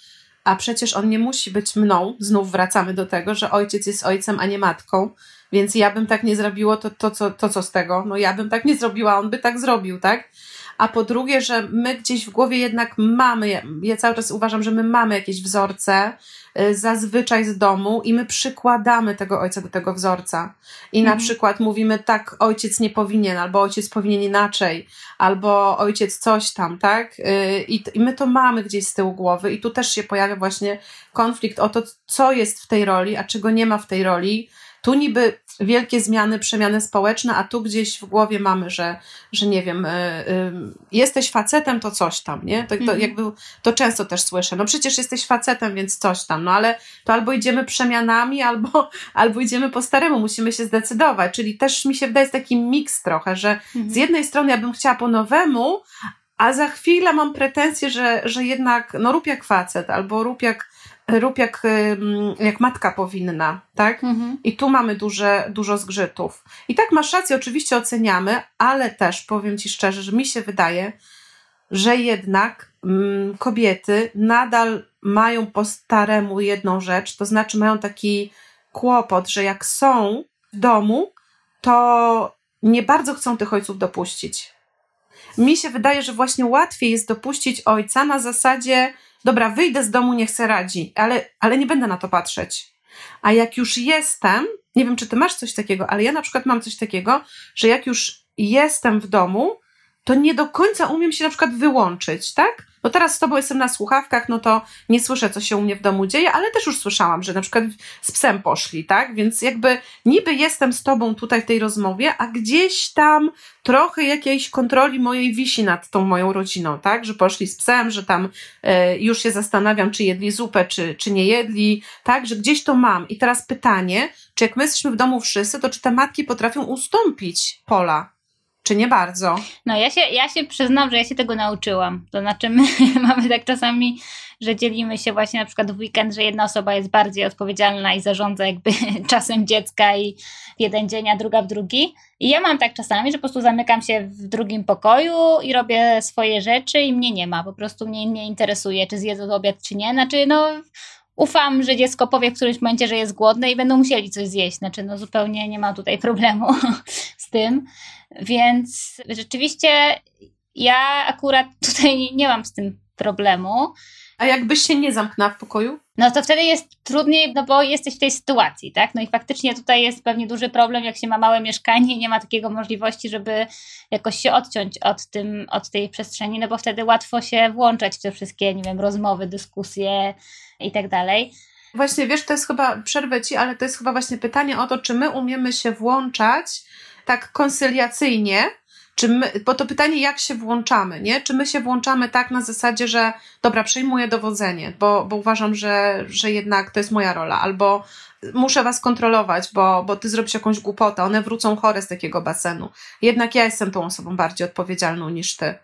a przecież on nie musi być mną. Znów wracamy do tego, że ojciec jest ojcem, a nie matką. Więc ja bym tak nie zrobiło, to, to, co, to co z tego? No ja bym tak nie zrobiła, on by tak zrobił, tak? A po drugie, że my gdzieś w głowie jednak mamy, ja cały czas uważam, że my mamy jakieś wzorce, y, zazwyczaj z domu i my przykładamy tego ojca do tego wzorca. I mhm. na przykład mówimy tak, ojciec nie powinien, albo ojciec powinien inaczej, albo ojciec coś tam, tak? Y, I, I my to mamy gdzieś z tyłu głowy i tu też się pojawia właśnie konflikt o to, co jest w tej roli, a czego nie ma w tej roli, tu niby wielkie zmiany, przemiany społeczne, a tu gdzieś w głowie mamy, że, że nie wiem, y, y, jesteś facetem, to coś tam, nie? To, to mhm. jakby, to często też słyszę. No przecież jesteś facetem, więc coś tam. No ale to albo idziemy przemianami, albo, <laughs> albo idziemy po staremu. Musimy się zdecydować. Czyli też mi się wydaje, jest taki miks trochę, że mhm. z jednej strony ja bym chciała po nowemu, a za chwilę mam pretensję, że, że jednak, no rób jak facet, albo rób jak rób jak, jak matka powinna, tak? Mhm. I tu mamy duże, dużo zgrzytów. I tak masz rację, oczywiście oceniamy, ale też powiem Ci szczerze, że mi się wydaje, że jednak mm, kobiety nadal mają po staremu jedną rzecz, to znaczy mają taki kłopot, że jak są w domu, to nie bardzo chcą tych ojców dopuścić. Mi się wydaje, że właśnie łatwiej jest dopuścić ojca na zasadzie, dobra, wyjdę z domu, niech se radzi, ale, ale nie będę na to patrzeć. A jak już jestem, nie wiem, czy ty masz coś takiego, ale ja na przykład mam coś takiego, że jak już jestem w domu, to nie do końca umiem się na przykład wyłączyć, tak? Bo teraz z tobą jestem na słuchawkach, no to nie słyszę, co się u mnie w domu dzieje, ale też już słyszałam, że na przykład z psem poszli, tak? Więc jakby niby jestem z tobą tutaj w tej rozmowie, a gdzieś tam trochę jakiejś kontroli mojej wisi nad tą moją rodziną, tak? Że poszli z psem, że tam e, już się zastanawiam, czy jedli zupę, czy, czy nie jedli, tak? Że gdzieś to mam. I teraz pytanie, czy jak my jesteśmy w domu wszyscy, to czy te matki potrafią ustąpić pola czy nie bardzo? No ja się, ja się przyznam, że ja się tego nauczyłam. To znaczy my <laughs> mamy tak czasami, że dzielimy się właśnie na przykład w weekend, że jedna osoba jest bardziej odpowiedzialna i zarządza jakby <laughs> czasem dziecka i jeden dzień, a druga w drugi. I ja mam tak czasami, że po prostu zamykam się w drugim pokoju i robię swoje rzeczy i mnie nie ma. Po prostu mnie nie interesuje, czy zjedzą obiad, czy nie. Znaczy no ufam, że dziecko powie w którymś momencie, że jest głodne i będą musieli coś zjeść. Znaczy, no zupełnie nie ma tutaj problemu <laughs> z tym. Więc rzeczywiście ja akurat tutaj <laughs> nie mam z tym problemu. A jakbyś się nie zamknęła w pokoju? No to wtedy jest trudniej, no bo jesteś w tej sytuacji, tak? No i faktycznie tutaj jest pewnie duży problem, jak się ma małe mieszkanie i nie ma takiego możliwości, żeby jakoś się odciąć od, tym, od tej przestrzeni, no bo wtedy łatwo się włączać w te wszystkie, nie wiem, rozmowy, dyskusje i tak dalej. Właśnie, wiesz, to jest chyba, przerwę ci, ale to jest chyba właśnie pytanie o to, czy my umiemy się włączać tak konsyliacyjnie, czy my, bo to pytanie, jak się włączamy, nie? Czy my się włączamy tak na zasadzie, że dobra, przejmuję dowodzenie, bo, bo uważam, że, że jednak to jest moja rola, albo muszę was kontrolować, bo, bo ty zrobisz jakąś głupotę, one wrócą chore z takiego basenu. Jednak ja jestem tą osobą bardziej odpowiedzialną niż ty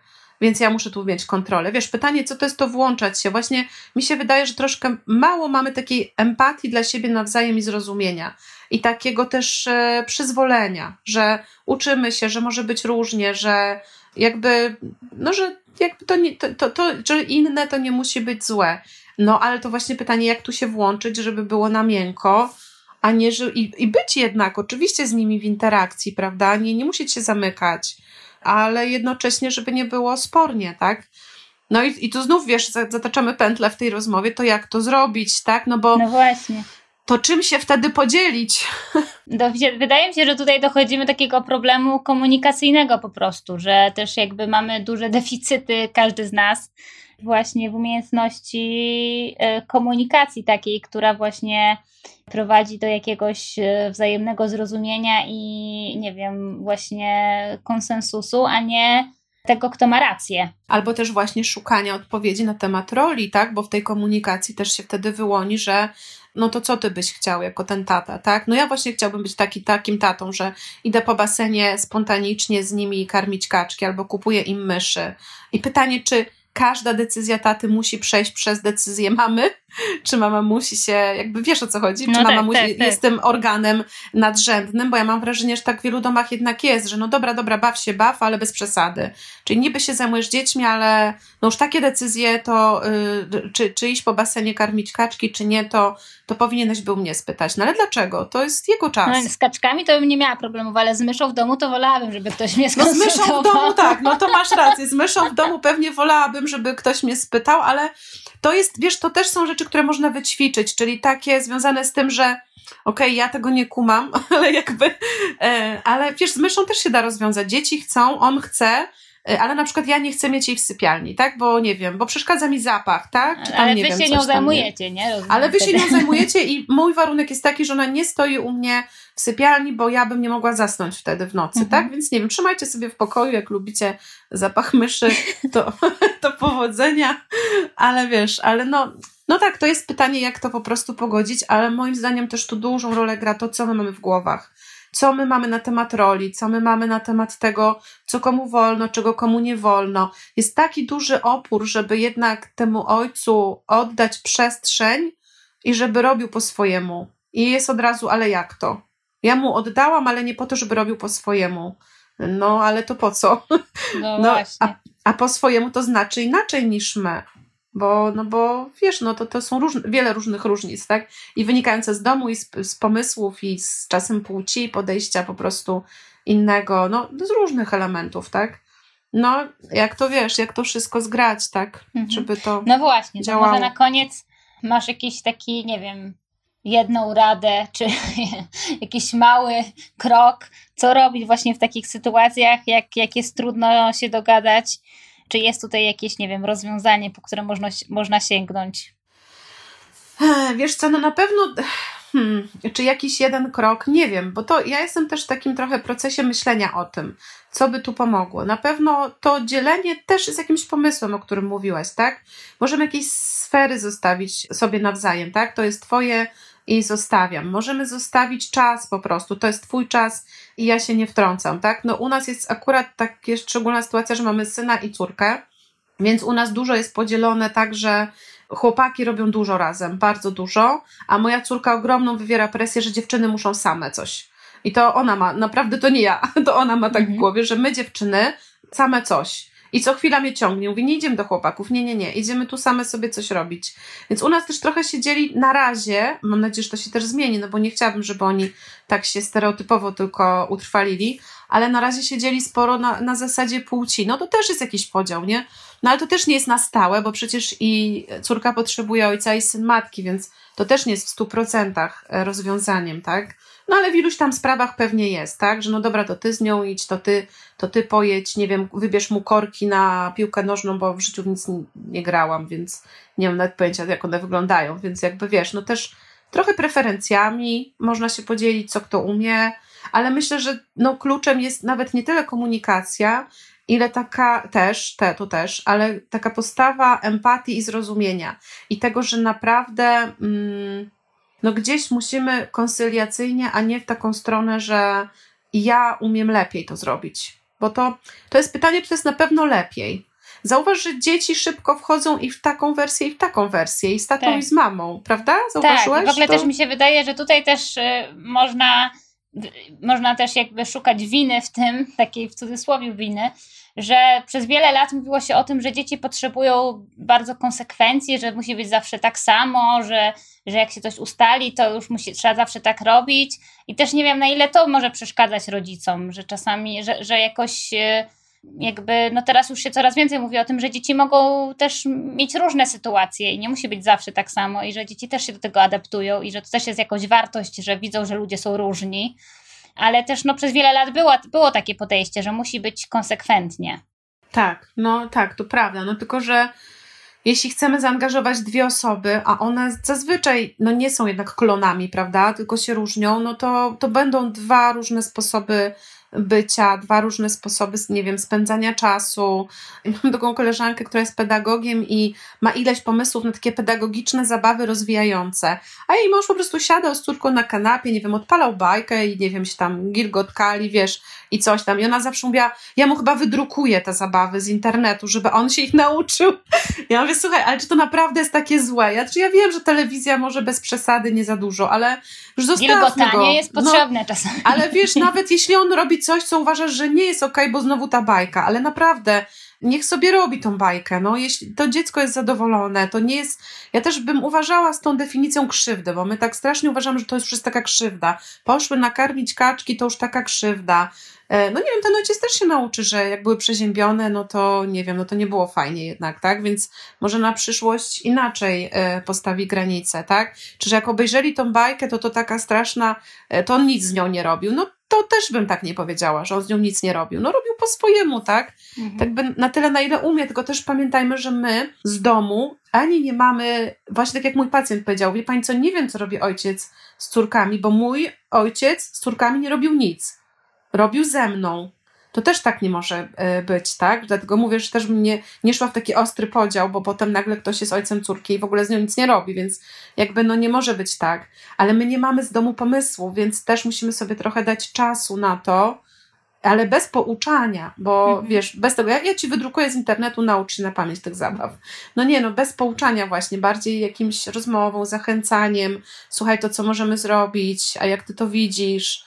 więc ja muszę tu mieć kontrolę. Wiesz, pytanie, co to jest to włączać się? Właśnie mi się wydaje, że troszkę mało mamy takiej empatii dla siebie nawzajem i zrozumienia. I takiego też e, przyzwolenia, że uczymy się, że może być różnie, że jakby, no, że jakby to, nie, to, to, to, że inne to nie musi być złe. No, ale to właśnie pytanie, jak tu się włączyć, żeby było na miękko, a nie, że i, i być jednak oczywiście z nimi w interakcji, prawda? Nie, nie musieć się zamykać ale jednocześnie, żeby nie było spornie, tak? No i, i tu znów, wiesz, zataczamy pętlę w tej rozmowie, to jak to zrobić, tak? No bo... No właśnie. To czym się wtedy podzielić? Wydaje mi się, że tutaj dochodzimy do takiego problemu komunikacyjnego po prostu, że też jakby mamy duże <laughs> deficyty, każdy z nas, właśnie w umiejętności e, komunikacji takiej, która właśnie prowadzi do jakiegoś e, wzajemnego zrozumienia i nie wiem, właśnie konsensusu, a nie tego, kto ma rację. Albo też właśnie szukania odpowiedzi na temat roli, tak? Bo w tej komunikacji też się wtedy wyłoni, że no to co ty byś chciał jako ten tata, tak? No ja właśnie chciałbym być taki, takim tatą, że idę po basenie spontanicznie z nimi karmić kaczki albo kupuję im myszy. I pytanie, czy każda decyzja taty musi przejść przez decyzję mamy, <laughs> czy mama musi się, jakby wiesz o co chodzi, No czy mama tak, musi, tak, tak. jest tym organem nadrzędnym, bo ja mam wrażenie, że tak w wielu domach jednak jest, że no dobra, dobra, baw się, baw, ale bez przesady. Czyli niby się zajmujesz dziećmi, ale no już takie decyzje to, yy, czy, czy iść po basenie karmić kaczki, czy nie, to, to powinieneś był mnie spytać. No ale dlaczego? To jest jego czas. No, z kaczkami to bym nie miała problemów, ale z myszą w domu to wolałabym, żeby ktoś mnie No z myszą w skonsultował. domu tak, no to masz rację. Z myszą w domu pewnie wolałabym, żeby ktoś mnie spytał, ale to jest, wiesz, to też są rzeczy, które można wyćwiczyć, czyli takie związane z tym, że okej, ja tego nie kumam, <laughs> ale jakby, e, ale wiesz, z myszą też się da rozwiązać. Dzieci chcą, on chce, ale na przykład ja nie chcę mieć jej w sypialni, tak? Bo nie wiem, bo przeszkadza mi zapach, tak? Czy tam, Ale nie wy wiem, się nią zajmujecie, nie? Rozumiem Ale wy się wtedy. nią <laughs> zajmujecie i mój warunek jest taki, że ona nie stoi u mnie w sypialni, bo ja bym nie mogła zasnąć wtedy w nocy, Mhm. tak? Więc nie wiem, trzymajcie sobie w pokoju, jak lubicie zapach myszy, to, to powodzenia, ale wiesz, ale no, no tak, to jest pytanie, jak to po prostu pogodzić, ale moim zdaniem też tu dużą rolę gra to, co my mamy w głowach. Co my mamy na temat roli, co my mamy na temat tego, co komu wolno, czego komu nie wolno. Jest taki duży opór, żeby jednak temu ojcu oddać przestrzeń i żeby robił po swojemu. I jest od razu, ale jak to? Ja mu oddałam, ale nie po to, żeby robił po swojemu. No, ale to po co? No, No, właśnie. a, a po swojemu to znaczy inaczej niż my. Bo, no bo wiesz, no to, to są różne, wiele różnych różnic, tak? I wynikające z domu, i z, z pomysłów, i z czasem płci, podejścia po prostu innego, no z różnych elementów, tak? No, jak to wiesz, jak to wszystko zgrać, tak? Mhm. Żeby to. No właśnie, to działało. może na koniec masz jakiś taki, nie wiem, jedną radę, czy <laughs> jakiś mały krok, co robić właśnie w takich sytuacjach, jak, jak jest trudno się dogadać, czy jest tutaj jakieś, nie wiem, rozwiązanie, po które można, można sięgnąć. Wiesz co, no na pewno, hmm, czy jakiś jeden krok, nie wiem, bo to ja jestem też w takim trochę procesie myślenia o tym, co by tu pomogło. Na pewno to dzielenie też jest jakimś pomysłem, o którym mówiłaś, tak? Możemy jakieś sfery zostawić sobie nawzajem, tak? To jest twoje i zostawiam. Możemy zostawić czas po prostu, to jest twój czas i ja się nie wtrącam, tak? No u nas jest akurat taka szczególna sytuacja, że mamy syna i córkę, więc u nas dużo jest podzielone tak, że chłopaki robią dużo razem, bardzo dużo, a moja córka ogromną wywiera presję, że dziewczyny muszą same coś. I to ona ma, naprawdę to nie ja, <laughs> to ona ma tak w Mhm. głowie, że my dziewczyny same coś. I co chwila mnie ciągnie, mówi, nie idziemy do chłopaków, nie, nie, nie, idziemy tu same sobie coś robić. Więc u nas też trochę się dzieli na razie, mam nadzieję, że to się też zmieni, no bo nie chciałabym, żeby oni tak się stereotypowo tylko utrwalili, ale na razie się dzieli sporo na, na zasadzie płci. No to też jest jakiś podział, nie? No ale to też nie jest na stałe, bo przecież i córka potrzebuje ojca i syn matki, więc to też nie jest w stu procentach rozwiązaniem, tak? No ale w iluś tam sprawach pewnie jest, tak? Że no dobra, to ty z nią idź, to ty, to ty pojedź, nie wiem, wybierz mu korki na piłkę nożną, bo w życiu w nic nie, grałam, więc nie mam nawet pojęcia, jak one wyglądają, więc jakby wiesz, no też trochę preferencjami można się podzielić, co kto umie, ale myślę, że no kluczem jest nawet nie tyle komunikacja, ile taka też, te, to też, ale taka postawa empatii i zrozumienia i tego, że naprawdę mm, no gdzieś musimy konsyliacyjnie, a nie w taką stronę, że ja umiem lepiej to zrobić. Bo to, to jest pytanie, czy to jest na pewno lepiej. Zauważ, że dzieci szybko wchodzą i w taką wersję, i w taką wersję, i z tatą, Tak. i z mamą, prawda? Tak, Zauważyłeś? i w ogóle to? też mi się wydaje, że tutaj też y, można, można też jakby szukać winy w tym, takiej w cudzysłowie winy, że przez wiele lat mówiło się o tym, że dzieci potrzebują bardzo konsekwencji, że musi być zawsze tak samo, że, że jak się coś ustali, to już musi, trzeba zawsze tak robić. I też nie wiem, na ile to może przeszkadzać rodzicom, że czasami, że, że jakoś y, jakby, no teraz już się coraz więcej mówi o tym, że dzieci mogą też mieć różne sytuacje i nie musi być zawsze tak samo i że dzieci też się do tego adaptują i że to też jest jakoś wartość, że widzą, że ludzie są różni. Ale też no, przez wiele lat było, było takie podejście, że musi być konsekwentnie. Tak, no tak, to prawda. No tylko, że jeśli chcemy zaangażować dwie osoby, a one zazwyczaj no nie są jednak klonami, prawda, tylko się różnią, no to, to będą dwa różne sposoby bycia, dwa różne sposoby, nie wiem, spędzania czasu. Mam taką koleżankę, która jest pedagogiem i ma ileś pomysłów na takie pedagogiczne zabawy rozwijające. A jej mąż po prostu siadał z córką na kanapie, nie wiem, odpalał bajkę i nie wiem, się tam gilgotkali, wiesz, i coś tam. I ona zawsze mówiła, ja mu chyba wydrukuję te zabawy z internetu, żeby on się ich nauczył. Ja mówię, słuchaj, ale czy to naprawdę jest takie złe? Ja, czy ja wiem, że telewizja może bez przesady nie za dużo, ale już zostawmy go. jest no, potrzebne no, czasami. Ale wiesz, nawet jeśli on robi coś, co uważasz, że nie jest okej, okay, bo znowu ta bajka, ale naprawdę niech sobie robi tą bajkę. No, jeśli to dziecko jest zadowolone, to nie jest. Ja też bym uważała z tą definicją krzywdy, bo my tak strasznie uważamy, że to jest już taka krzywda. Poszły nakarmić kaczki, to już taka krzywda. E, no nie wiem, ten ojciec też się nauczy, że jak były przeziębione, no to nie wiem, no to nie było fajnie jednak, tak? Więc może na przyszłość inaczej e, postawi granice, tak? Czy że jak obejrzeli tą bajkę, to to taka straszna, e, to on nic z nią nie robił. No to też bym tak nie powiedziała, że on z nią nic nie robił. No robił po swojemu, tak? Mhm. Tak by na tyle, na ile umie, tylko też pamiętajmy, że my z domu ani nie mamy, właśnie tak jak mój pacjent powiedział, wie pani co, nie wiem, co robi ojciec z córkami, bo mój ojciec z córkami nie robił nic robił ze mną. To też tak nie może e, być, tak? Dlatego mówię, że też bym nie, szła w taki ostry podział, bo potem nagle ktoś jest ojcem córki i w ogóle z nią nic nie robi, więc jakby no nie może być tak. Ale my nie mamy z domu pomysłu, więc też musimy sobie trochę dać czasu na to, ale bez pouczania, bo mhm. wiesz, bez tego, ja, ja ci wydrukuję z internetu, naucz się na pamięć tych zabaw. No nie, no bez pouczania właśnie, bardziej jakimś rozmową, zachęcaniem, słuchaj to, co możemy zrobić, a jak ty to widzisz,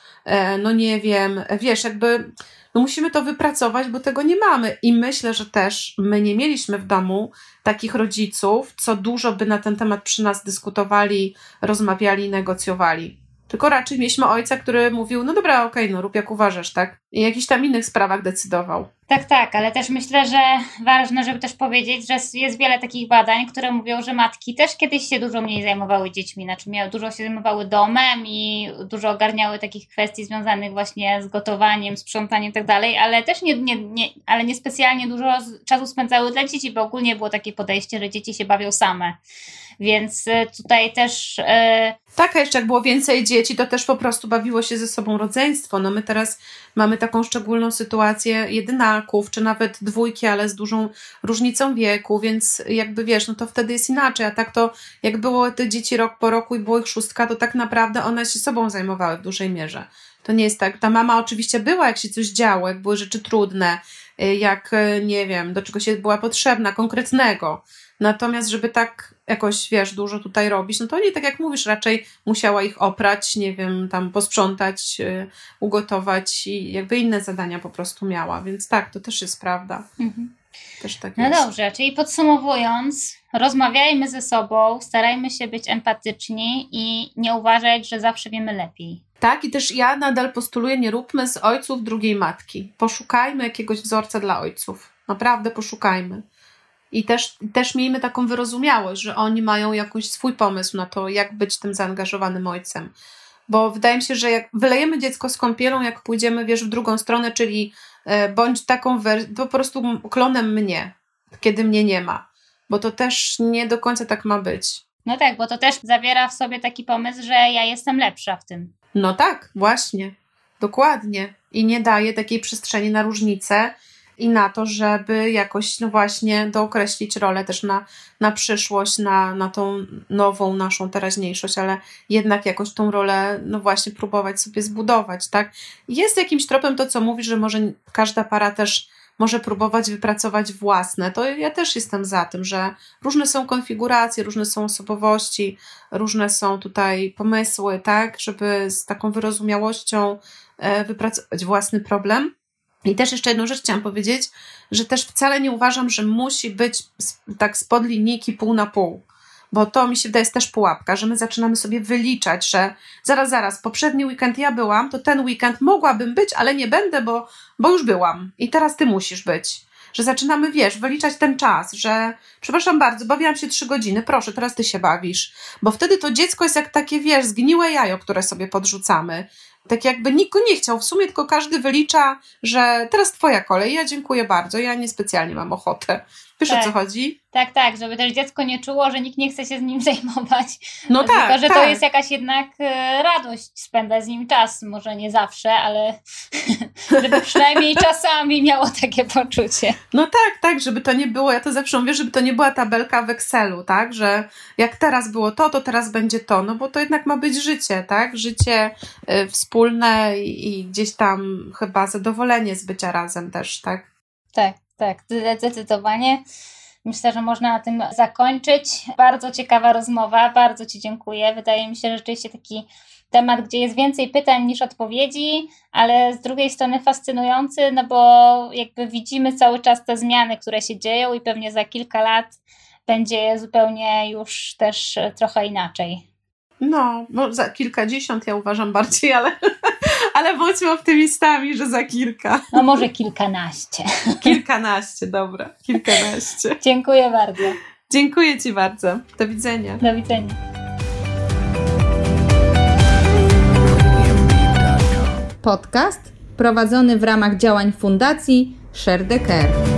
no nie wiem, wiesz, jakby no musimy to wypracować, bo tego nie mamy. I myślę, że też my nie mieliśmy w domu takich rodziców, co dużo by na ten temat przy nas dyskutowali, rozmawiali, negocjowali. Tylko raczej mieliśmy ojca, który mówił, no dobra, okej, okay, no rób jak uważasz, tak? I jakichś tam innych sprawach decydował. Tak, tak, ale też myślę, że ważne, żeby też powiedzieć, że jest wiele takich badań, które mówią, że matki też kiedyś się dużo mniej zajmowały dziećmi, znaczy miały, dużo się zajmowały domem i dużo ogarniały takich kwestii związanych właśnie z gotowaniem, sprzątaniem i tak dalej, ale też nie, nie, nie, ale nie specjalnie dużo czasu spędzały dla dzieci, bo ogólnie było takie podejście, że dzieci się bawią same. Więc y, tutaj też. Yy... Tak, a jeszcze jak było więcej dzieci, to też po prostu bawiło się ze sobą rodzeństwo. No my teraz mamy taką szczególną sytuację jedynaków, czy nawet dwójki, ale z dużą różnicą wieku, więc jakby wiesz, no to wtedy jest inaczej. A tak to jak było te dzieci rok po roku i było ich szóstka, to tak naprawdę one się sobą zajmowały w dużej mierze. To nie jest tak. Ta mama oczywiście była, jak się coś działo, jak były rzeczy trudne, jak y, nie wiem, do czego się była potrzebna, konkretnego Natomiast, żeby tak jakoś, wiesz, dużo tutaj robić, no to nie tak jak mówisz, raczej musiała ich oprać, nie wiem, tam posprzątać, yy, ugotować i jakby inne zadania po prostu miała. Więc tak, to też jest prawda. Mhm. Też tak no jest. dobrze, czyli podsumowując, rozmawiajmy ze sobą, starajmy się być empatyczni i nie uważać, że zawsze wiemy lepiej. Tak, i też ja nadal postuluję, nie róbmy z ojców drugiej matki. Poszukajmy jakiegoś wzorca dla ojców. Naprawdę poszukajmy. I też, też miejmy taką wyrozumiałość, że oni mają jakiś swój pomysł na to, jak być tym zaangażowanym ojcem. Bo wydaje mi się, że jak wylejemy dziecko z kąpielą, jak pójdziemy, wiesz, w drugą stronę, czyli bądź taką po prostu klonem mnie, kiedy mnie nie ma. Bo to też nie do końca tak ma być. No tak, bo to też zawiera w sobie taki pomysł, że ja jestem lepsza w tym. No tak, właśnie. Dokładnie. I nie daje takiej przestrzeni na różnicę i na to, żeby jakoś, no właśnie, dookreślić rolę też na, na przyszłość, na, na tą nową naszą teraźniejszość, ale jednak jakoś tą rolę, no właśnie, próbować sobie zbudować, tak? Jest jakimś tropem to, co mówisz, że może każda para też może próbować wypracować własne. To ja też jestem za tym, że różne są konfiguracje, różne są osobowości, różne są tutaj pomysły, tak, żeby z taką wyrozumiałością e, wypracować własny problem. I też jeszcze jedną rzecz chciałam powiedzieć, że też wcale nie uważam, że musi być tak spod linijki pół na pół. Bo to mi się wydaje jest też pułapka, że my zaczynamy sobie wyliczać, że zaraz, zaraz, poprzedni weekend ja byłam, to ten weekend mogłabym być, ale nie będę, bo, bo już byłam. I teraz ty musisz być. Że zaczynamy, wiesz, wyliczać ten czas, że przepraszam bardzo, bawiłam się trzy godziny, proszę, teraz ty się bawisz. Bo wtedy to dziecko jest jak takie, wiesz, zgniłe jajo, które sobie podrzucamy Tak jakby nikt go nie chciał. W sumie, tylko każdy wylicza, że teraz twoja kolej, ja dziękuję bardzo, ja niespecjalnie mam ochotę. Wiesz tak. o co chodzi? Tak, tak, żeby też dziecko nie czuło, że nikt nie chce się z nim <laughs> zajmować. No Tylko, tak, że tak. to jest jakaś jednak e, radość spędzać z nim czas. Może nie zawsze, ale <laughs> żeby przynajmniej <laughs> czasami miało takie poczucie. No tak, tak, żeby to nie było, ja to zawsze mówię, żeby to nie była tabelka w Excelu, tak, że jak teraz było to, to teraz będzie to, no bo to jednak ma być życie, tak, życie y, wspólne i, i gdzieś tam chyba zadowolenie z bycia razem też, tak. Tak, tak, zdecydowanie. Myślę, że można na tym zakończyć. Bardzo ciekawa rozmowa, bardzo Ci dziękuję. Wydaje mi się, że rzeczywiście taki temat, gdzie jest więcej pytań niż odpowiedzi, ale z drugiej strony fascynujący, no bo jakby widzimy cały czas te zmiany, które się dzieją i pewnie za kilka lat będzie zupełnie już też trochę inaczej. No, no za kilkadziesiąt ja uważam bardziej, ale, <laughs> ale bądźmy optymistami, że za kilka. No może kilkanaście. <laughs> Kilkanaście, dobra, kilkanaście. Dziękuję bardzo. Dziękuję Ci bardzo. Do widzenia. Do widzenia. Podcast prowadzony w ramach działań Fundacji Share the Care.